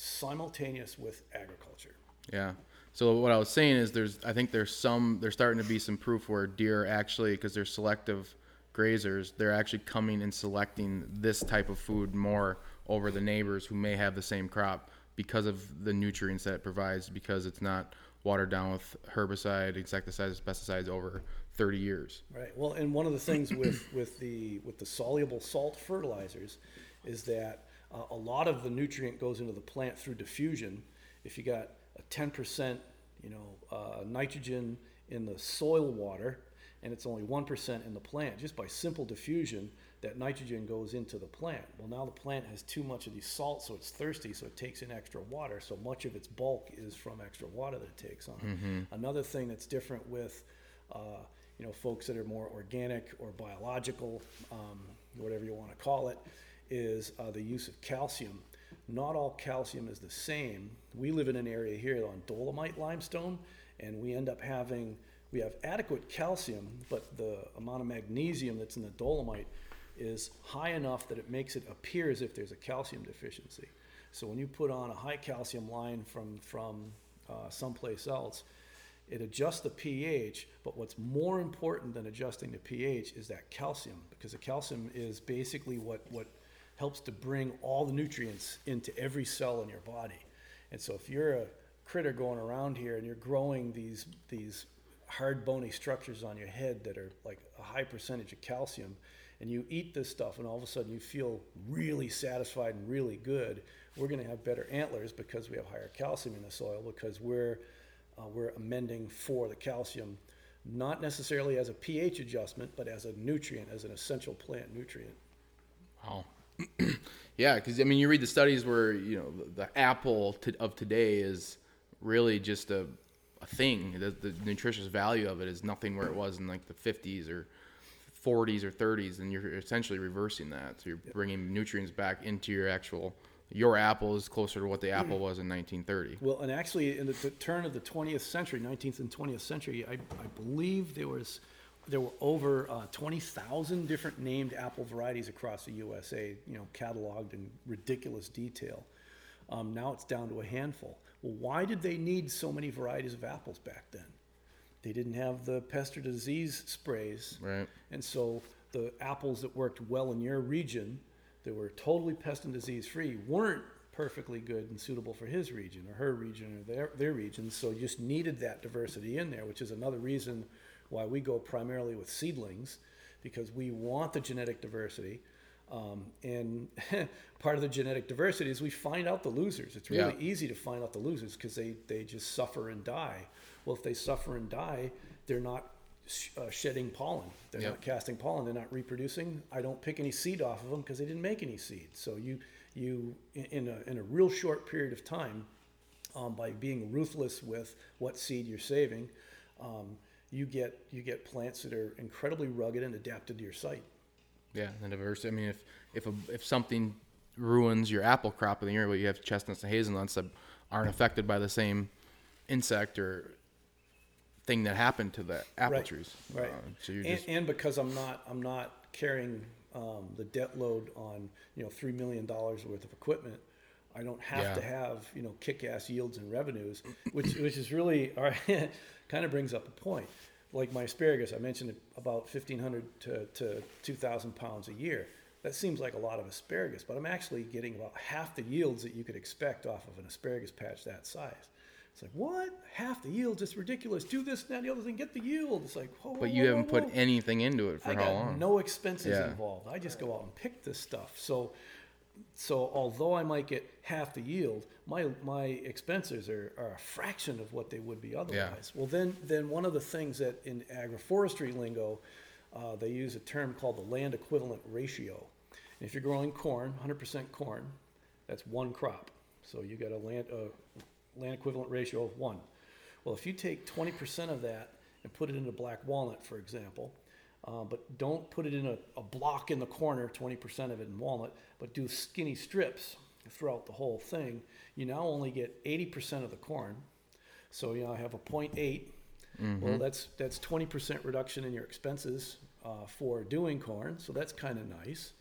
simultaneous with agriculture. Yeah. So what I was saying is, there's I think there's some there's starting to be some proof where deer actually, because they're selective grazers, they're actually coming and selecting this type of food more over the neighbors who may have the same crop because of the nutrients that it provides, because it's not watered down with herbicide, insecticides, pesticides over 30 years. Right. Well, and one of the things with, with the with the soluble salt fertilizers is that uh, a lot of the nutrient goes into the plant through diffusion. If you got a ten percent, you know, uh, nitrogen in the soil water, and it's only one percent in the plant, just by simple diffusion, that nitrogen goes into the plant. Well, now the plant has too much of these salts, so it's thirsty, so it takes in extra water. So much of its bulk is from extra water that it takes on. Another thing that's different with uh, you know, folks that are more organic or biological, um, whatever you want to call it, is uh, the use of calcium. Not all calcium is the same. We live in an area here on dolomite limestone, and we end up having we have adequate calcium, but the amount of magnesium that's in the dolomite is high enough that it makes it appear as if there's a calcium deficiency. So when you put on a high calcium line from from uh, someplace else, it adjusts the pH, but what's more important than adjusting the pH is that calcium, because the calcium is basically what, what helps to bring all the nutrients into every cell in your body. And so if you're a critter going around here and you're growing these, these hard bony structures on your head that are like a high percentage of calcium, and you eat this stuff and all of a sudden you feel really satisfied and really good, we're going to have better antlers because we have higher calcium in the soil because we're uh, we're amending for the calcium, not necessarily as a pH adjustment, but as a nutrient, as an essential plant nutrient. Wow. yeah, because I mean, you read the studies where you know the, the apple to, of today is really just a, a thing. The, the nutritious value of it is nothing where it was in like the 50s or 40s or 30s, and you're essentially reversing that. So you're bringing nutrients back into your actual. Your apple is closer to what the apple mm. was in 1930. Well, and actually, in the, the turn of the 20th century, 19th and 20th century, I, I believe there was there were over uh, 20,000 different named apple varieties across the USA, you know, cataloged in ridiculous detail. Um, now it's down to a handful. Well, why did they need so many varieties of apples back then? They didn't have the pest or disease sprays. Right. And so the apples that worked well in your region, that were totally pest and disease free, weren't perfectly good and suitable for his region or her region or their, their region. So you just needed that diversity in there, which is another reason why we go primarily with seedlings, because we want the genetic diversity. Um, and part of the genetic diversity is we find out the losers. It's really Yeah. easy to find out the losers because they, they just suffer and die. Well, if they suffer and die, they're not sh- uh, shedding pollen. They're Yep. not casting pollen. They're not reproducing. I don't pick any seed off of them because they didn't make any seed. So you you in- in a in a real short period of time, um, by being ruthless with what seed you're saving, um, you get you get plants that are incredibly rugged and adapted to your site. Yeah, and diversity. I mean, if if a, if something ruins your apple crop in the year, but you have chestnuts and hazelnuts that aren't affected by the same insect or thing that happened to the apple Right, trees. Right. Uh, so you're and, just and because I'm not, I'm not carrying um, the debt load on, you know, three million dollars worth of equipment. I don't have Yeah. to have, you know, kick-ass yields and revenues, which which is really, all right, kind of brings up a point. Like my asparagus, I mentioned about fifteen hundred to, to two thousand pounds a year. That seems like a lot of asparagus, but I'm actually getting about half the yields that you could expect off of an asparagus patch that size. It's like what? Half the yield? It's ridiculous. Do this and that, and the other thing. Get the yield. It's like, whoa, but you whoa, haven't whoa, put anything into it for I how long? no expenses Yeah. involved. I just go out and pick this stuff. So, so although I might get half the yield, my my expenses are, are a fraction of what they would be otherwise. Well, then then one of the things that in agroforestry lingo, uh, they use a term called the land equivalent ratio. And if you're growing corn, 100% corn, that's one crop. So you got a land uh, land equivalent ratio of one. Well, if you take 20% of that and put it into black walnut, for example, uh, but don't put it in a, a block in the corner, 20% of it in walnut, but do skinny strips throughout the whole thing, you now only get 80% of the corn. So you know, I have a 0.8. Well, that's that's 20% reduction in your expenses uh, for doing corn. So that's kind of nice.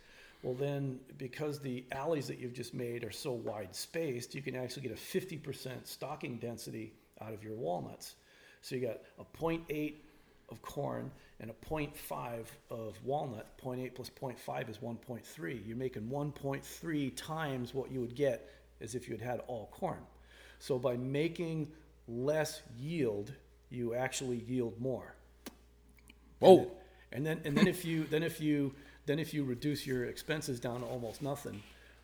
Well, then because the alleys that you've just made are so wide spaced, you can actually get a 50% stocking density out of your walnuts. So you got a 0.8 of corn and a 0.5 of walnut. 0.8 plus 0.5 is 1.3. You're making 1.3 times what you would get as if you had had all corn. So by making less yield, you actually yield more. Whoa. And then and then if you then if you then if you reduce your expenses down to almost nothing,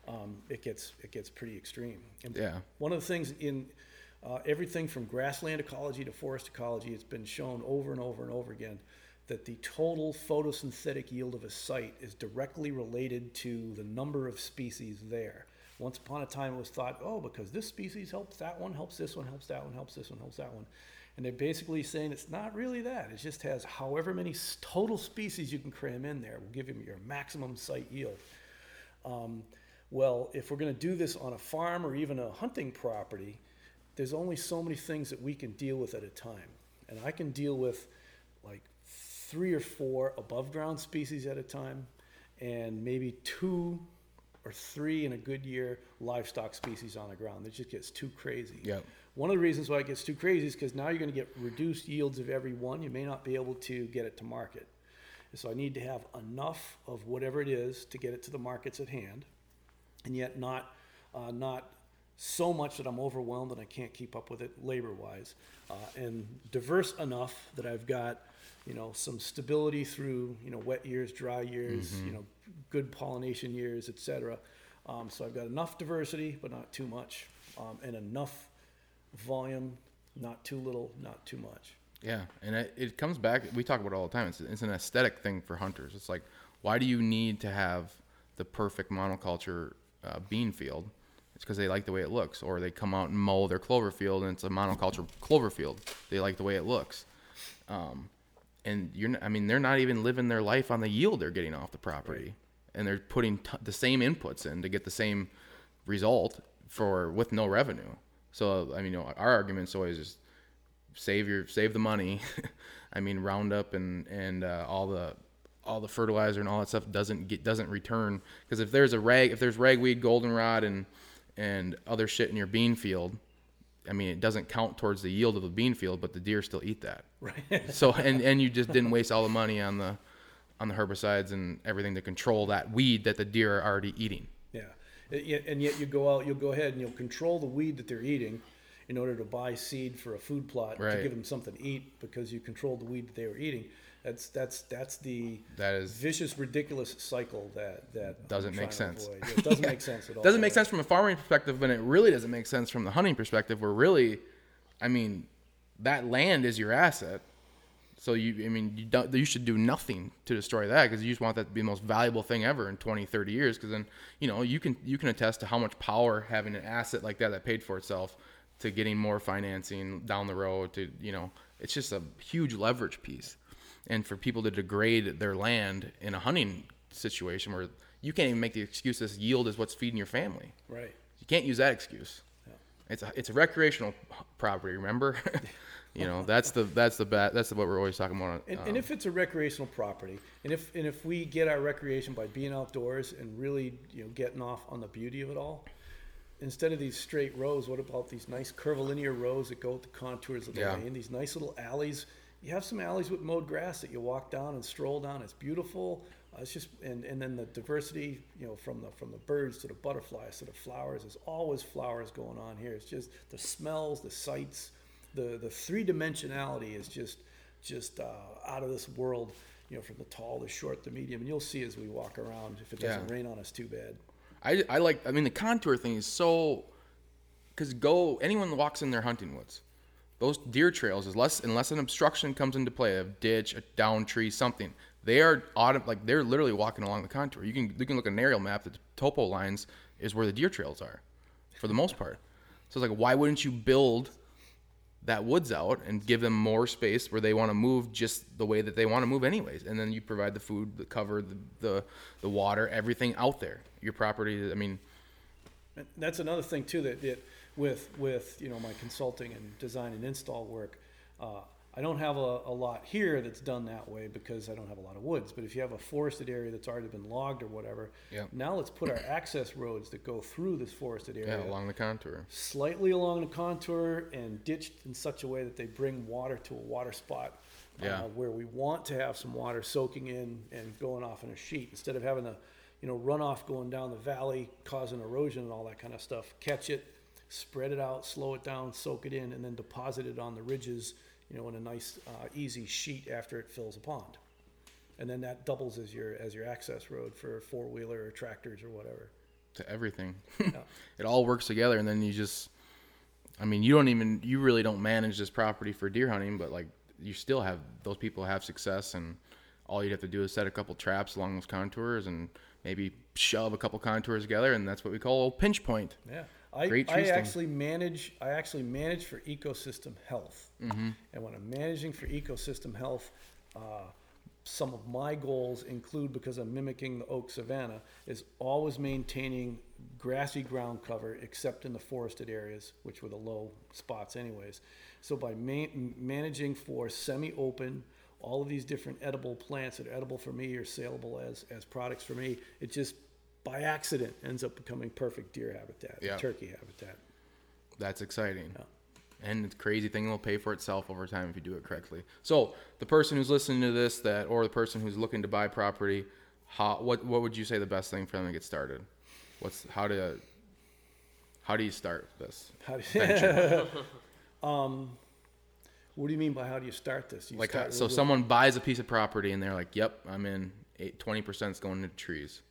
um, it gets it gets pretty extreme. And Yeah. One of the things in uh, everything from grassland ecology to forest ecology, it's been shown over and over and over again that the total photosynthetic yield of a site is directly related to the number of species there. Once upon a time, it was thought, oh, because this species helps that one, helps this one, helps that one, helps this one, helps that one. And they're basically saying it's not really that. It just has however many total species you can cram in there will give you your maximum site yield. Um, well, if we're going to do this on a farm or even a hunting property, there's only so many things that we can deal with at a time. And I can deal with like three or four above ground species at a time, and maybe two or three in a good year livestock species on the ground. That just gets too crazy. Yep. One of the reasons why it gets too crazy is because now you're going to get reduced yields of every one. You may not be able to get it to market. So I need to have enough of whatever it is to get it to the markets at hand, and yet not uh, not so much that I'm overwhelmed and I can't keep up with it labor wise, uh, and diverse enough that I've got you know some stability through you know wet years, dry years, you know good pollination years, etc. Um, so I've got enough diversity, but not too much, um, and enough volume, not too little, not too much. Yeah, and it, it comes back. We talk about it all the time. It's, it's an aesthetic thing for hunters. It's like, why do you need to have the perfect monoculture uh, bean field? It's because they like the way it looks, or they come out and mow their clover field, and it's a monoculture clover field. They like the way it looks, um, and you're. Not, I mean, they're not even living their life on the yield they're getting off the property, and they're putting t- the same inputs in to get the same result for with no revenue. So I mean, you know, our argument's always just save your save the money. I mean, Roundup and and uh, all the all the fertilizer and all that stuff doesn't get doesn't return because if there's a rag if there's ragweed, goldenrod, and and other shit in your bean field, I mean, it doesn't count towards the yield of the bean field, but the deer still eat that. Right. So and and you just didn't waste all the money on the on the herbicides and everything to control that weed that the deer are already eating. Yeah, And yet- you go out, you'll go ahead and you'll control the weed that they're eating in order to buy seed for a food plot to give them something to eat because you controlled the weed that they were eating. That's that's that's the That is vicious, ridiculous cycle that that Doesn't make sense. Yeah, It doesn't make sense at all. doesn't make sense from a farming perspective, but it really doesn't make sense from the hunting perspective. Where really, I mean, that land is your asset. So you, I mean, you don't, you should do nothing to destroy that because you just want that to be the most valuable thing ever in 20, 30 years. Because then, you know, you can you can attest to how much power having an asset like that that paid for itself to getting more financing down the road. To you know, it's just a huge leverage piece. And for people to degrade their land in a hunting situation where you can't even make the excuse this yield is what's feeding your family. Right. You can't use that excuse. It's a it's a recreational property. Remember, you know that's the that's the bat that's what we're always talking about. And, um, and if it's a recreational property, and if and if we get our recreation by being outdoors and really you know getting off on the beauty of it all, instead of these straight rows, what about these nice curvilinear rows that go with the contours of the Yeah. lane? These nice little alleys. You have some alleys with mowed grass that you walk down and stroll down. It's beautiful. Uh, it's just and, and then the diversity, you know, from the from the birds to the butterflies to the flowers. There's always flowers going on here. It's just the smells, the sights, the the three dimensionality is just just uh, out of this world. You know, from the tall, the short, the medium, and you'll see as we walk around. If it doesn't Yeah. rain on us too bad. I, I like I mean the contour thing is so because go anyone walks in their hunting woods those deer trails is less unless an obstruction comes into play a ditch a down tree something they are like they're literally walking along the contour. You can you can look at an aerial map the topo lines is where the deer trails are for the most part. So it's like why wouldn't you build that woods out and give them more space where they want to move just the way that they want to move anyways? And then you provide the food the cover the the, the water everything out there. Your property i mean that's another thing too that, that with with you know my consulting and design and install work, uh, I don't have a, a lot here that's done that way because I don't have a lot of woods. But if you have a forested area that's already been logged or whatever, Yep. now let's put our access roads that go through this forested area yeah along the contour slightly along the contour and ditched in such a way that they bring water to a water spot Yeah. uh, where we want to have some water soaking in and going off in a sheet instead of having the you know runoff going down the valley causing erosion and all that kind of stuff catch it spread it out slow it down soak it in and then deposit it on the ridges you know in a nice uh, easy sheet after it fills a pond and then that doubles as your as your access road for four wheeler or tractors or whatever to everything. it all works together, and then you just, I mean, you don't even, you really don't manage this property for deer hunting, but like you still have those people have success, and all you'd have to do is set a couple traps along those contours and maybe shove a couple contours together, and that's what we call a pinch point. Yeah, I, Great I actually manage. I actually manage for ecosystem health, Mm-hmm. and when I'm managing for ecosystem health, uh, some of my goals include because I'm mimicking the oak savanna is always maintaining grassy ground cover, except in the forested areas, which were the low spots, anyways. So by man- managing for semi-open. All of these different edible plants that are edible for me or saleable as, as products for me, it just by accident ends up becoming perfect deer habitat, Yeah. turkey habitat. That's exciting. And the crazy thing will pay for itself over time if you do it correctly. So the person who's listening to this, that or the person who's looking to buy property, how what what would you say the best thing for them to get started? What's how to how do you start this? How do venture? Um, what do you mean by how do you start this? You like start so with- someone buys a piece of property and they're like, "Yep, I'm in. 20% is going into trees."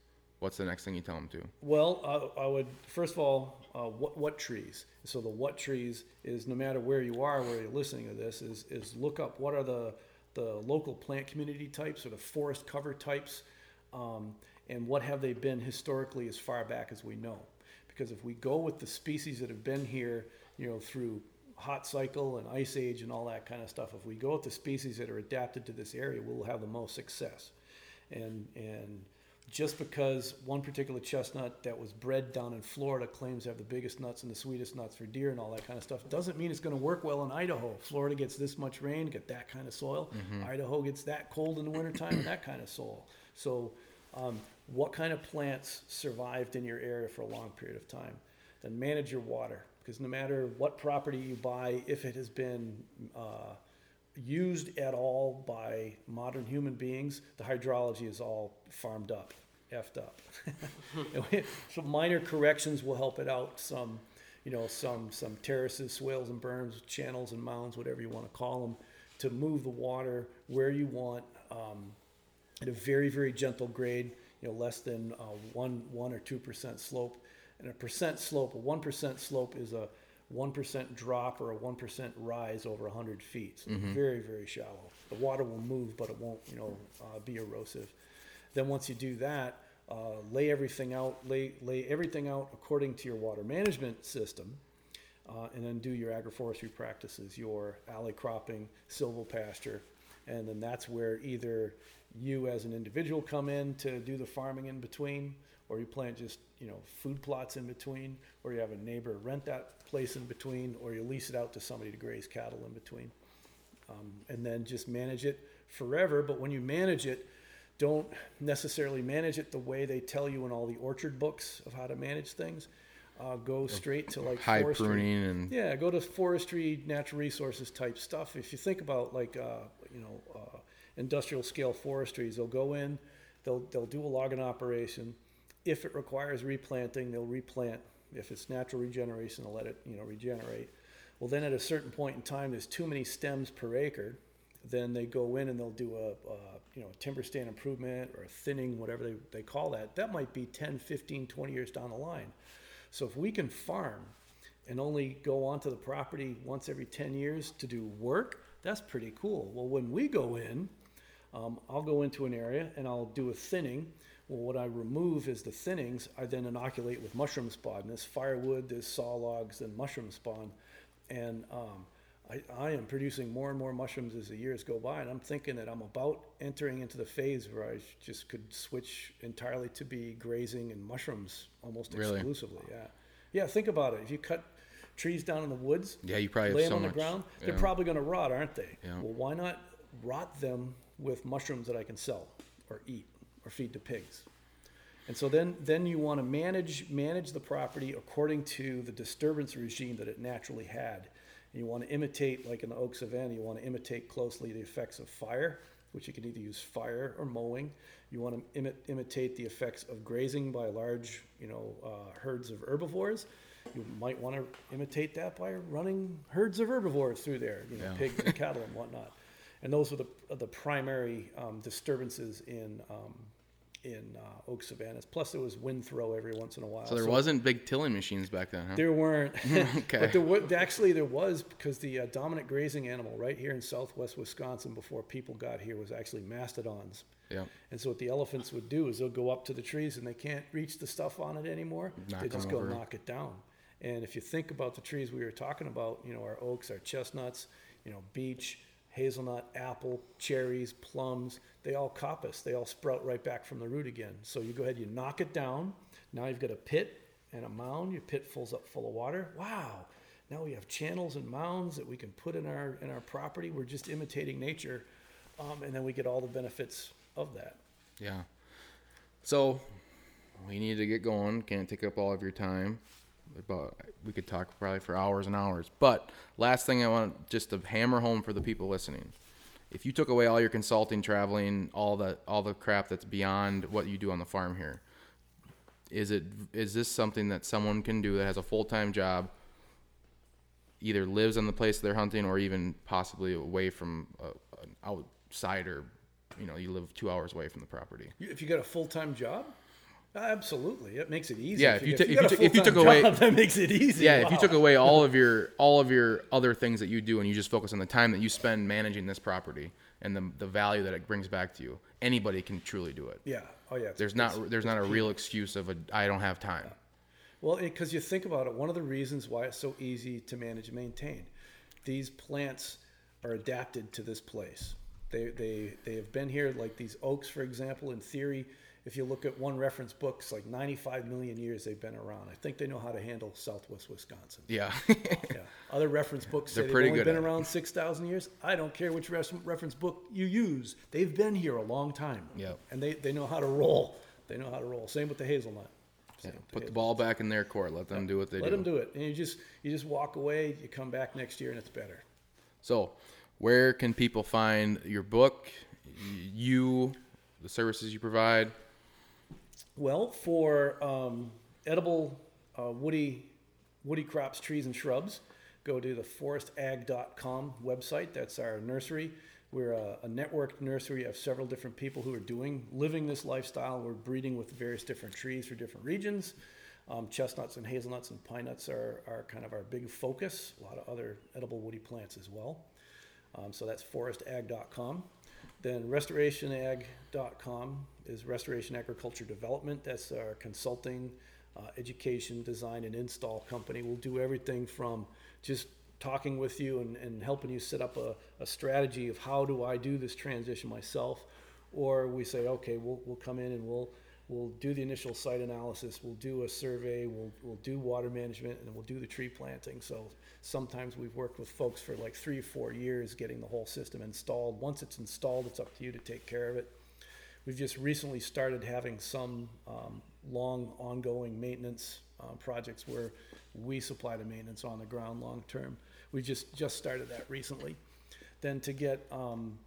What's the next thing you tell them to? Well, I, I would first of all, uh, what what trees? So the what trees is no matter where you are, where you're listening to this, is is look up what are the the local plant community types or the forest cover types, um, and what have they been historically as far back as we know. Because if we go with the species that have been here, you know, through hot cycle and ice age and all that kind of stuff, if we go with the species that are adapted to this area, we'll have the most success. And and just because one particular chestnut that was bred down in Florida claims to have the biggest nuts and the sweetest nuts for deer and all that kind of stuff doesn't mean it's going to work well in Idaho. Florida gets this much rain, get that kind of soil. Idaho gets that cold in the wintertime and that kind of soil. So, um, what kind of plants survived in your area for a long period of time? Then manage your water because no matter what property you buy, if it has been uh, used at all by modern human beings, the hydrology is all farmed up, effed up. so minor corrections will help it out. Some, you know, some some terraces, swales and berms, channels and mounds, whatever you want to call them, to move the water where you want um, at a very very gentle grade. You know, less than uh, one one or two percent slope. And a percent slope, a one percent slope is a one percent drop or a one percent rise over hundred feet. So very very shallow. The water will move, but it won't you know uh, be erosive. Then once you do that, uh, lay everything out, lay lay everything out according to your water management system. Uh, and then do your agroforestry practices, your alley cropping, silvopasture, and then that's where either you as an individual come in to do the farming in between, or you plant just, you know, food plots in between, or you have a neighbor rent that place in between, or you lease it out to somebody to graze cattle in between. Um, and then just manage it forever, but when you manage it, don't necessarily manage it the way they tell you in all the orchard books of how to manage things. Uh, go straight to like High forestry. pruning and Yeah, go to forestry, natural resources type stuff. If you think about like uh, you know uh, industrial scale forestries, they'll go in, they'll they'll do a logging operation. If it requires replanting, they'll replant. If it's natural regeneration, they'll let it you know regenerate. Well, then at a certain point in time, there's too many stems per acre. Then they go in and they'll do a, a you know timber stand improvement or thinning, whatever they, they call that. That might be 10, 15, 20 years down the line. So if we can farm and only go onto the property once every 10 years to do work, that's pretty cool. Well, when we go in, um, I'll go into an area and I'll do a thinning. Well, what I remove is the thinnings. I then inoculate with mushroom spawn. There's firewood, there's saw logs, and mushroom spawn. And um, I, I am producing more and more mushrooms as the years go by. And I'm thinking that I'm about entering into the phase where I just could switch entirely to be grazing and mushrooms almost Really? exclusively. Yeah. Yeah, think about it. If you cut trees down in the woods, Yeah, you probably have lay them so on the much- ground, they're probably going to rot, aren't they? Yeah. Well, why not rot them with mushrooms that I can sell or eat or feed to pigs? And so then, then you want to manage manage the property according to the disturbance regime that it naturally had. And you want to imitate, like in the Oak Savannah, you want to imitate closely the effects of fire, which you can either use fire or mowing. You want to imi- imitate the effects of grazing by large, you know, uh, herds of herbivores. You might want to imitate that by running herds of herbivores through there, you know, Yeah. pigs and cattle and whatnot. And those were the, are the primary um, disturbances in um, in uh, Oak Savannas. Plus, there was wind throw every once in a while. so there wasn't big tilling machines back then, huh? There weren't. Okay. But there was, actually there was because the uh, dominant grazing animal right here in southwest Wisconsin before people got here was actually mastodons. Yeah. And so what the elephants would do is they'll go up to the trees and they can't reach the stuff on it anymore. Knock they just go over. knock it down. And if you think about the trees we were talking about, you know, our oaks, our chestnuts, you know, beech, hazelnut, apple, cherries, plums, they all coppice. They all sprout right back from the root again. So you go ahead, you knock it down. Now you've got a pit and a mound. Your pit fills up full of water. Wow. Now we have channels and mounds that we can put in our in our property. We're just imitating nature, um, and then we get all the benefits of that. Yeah. So we need to get going. Can't take up all of your time. But we could talk probably for hours and hours. But last thing I want just to hammer home for the people listening. If you took away all your consulting, traveling, all the all the crap that's beyond what you do on the farm here, is it is this something that someone can do that has a full-time job either lives on the place they're hunting or even possibly away from a, an outsider you know you live two hours away from the property If you got a full time job, absolutely, it makes it easy. Yeah, if you if you a took- if you took away- job, that makes it easy. yeah if you took away all of your all of your other things that you do and you just focus on the time that you spend managing this property and the, the value that it brings back to you anybody can truly do it yeah, oh yeah. there's not there's not a real excuse of a i don't have time Well, because you think about it, one of the reasons why it's so easy to manage and maintain, these plants are adapted to this place. They, they, they have been here, like these oaks, for example, in theory, if you look at one reference book, it's like 95 million years they've been around. I think they know how to handle southwest Wisconsin. yeah Yeah. Other reference books say They're they've only been around 6,000 years. I don't care which res- reference book you use. They've been here a long time. Yep. And they, they know how to roll. They know how to roll. Same with the hazelnut. With put the hazelnut. ball back in their court let them do what they Let do Let them do it, and you just you just walk away. You come back next year, and it's better. so where can people find your book you the services you provide Well, for um, edible uh, woody woody crops, trees, and shrubs, go to the forestag.com website. That's our nursery. We're a, a networked nursery of several different people who are doing living this lifestyle. We're breeding with various different trees for different regions. Um, chestnuts and hazelnuts and pine nuts are, are kind of our big focus. A lot of other edible woody plants as well. Um, so that's forestag.com. Then restorationag.com is Restoration Agriculture Development. That's our consulting, uh, education, design, and install company. We'll do everything from just talking with you and, and helping you set up a, a strategy of how do I do this transition myself, or we say, okay, we'll, we'll come in and we'll we'll do the initial site analysis, we'll do a survey, we'll, we'll do water management, and we'll do the tree planting. So sometimes we've worked with folks for like three, or four years getting the whole system installed. Once it's installed, it's up to you to take care of it. We've just recently started having some um, long ongoing maintenance uh, projects where we supply the maintenance on the ground long term. We just just started that recently. Then to get um,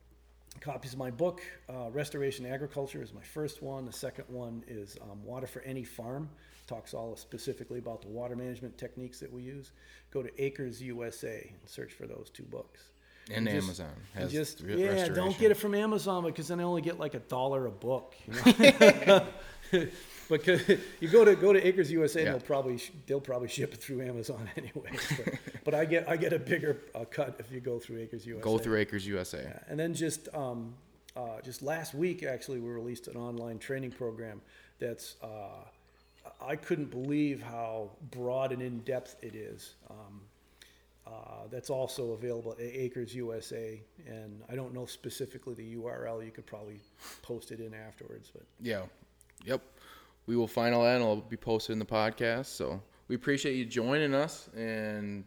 copies of my book, uh, Restoration Agriculture is my first one. The second one is um, Water for Any Farm. Talks all specifically about the water management techniques that we use. Go to Acres USA and search for those two books. And just- Amazon has just re- yeah, don't get it from Amazon because then I only get like a dollar a book. You know? because you go to go to Acres USA, Yeah. and they'll probably they'll probably ship it through Amazon anyway. But, but I get I get a bigger uh, cut if you go through Acres USA. Go through Acres USA. And then just um, uh, just last week, actually, we released an online training program that's uh, I couldn't believe how broad and in depth it is. Um, uh, that's also available at Acres USA, and I don't know specifically the URL. You could probably post it in afterwards, but Yeah. Yep. We will final that and it'll be posted in the podcast. So we appreciate you joining us and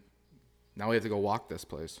now we have to go walk this place.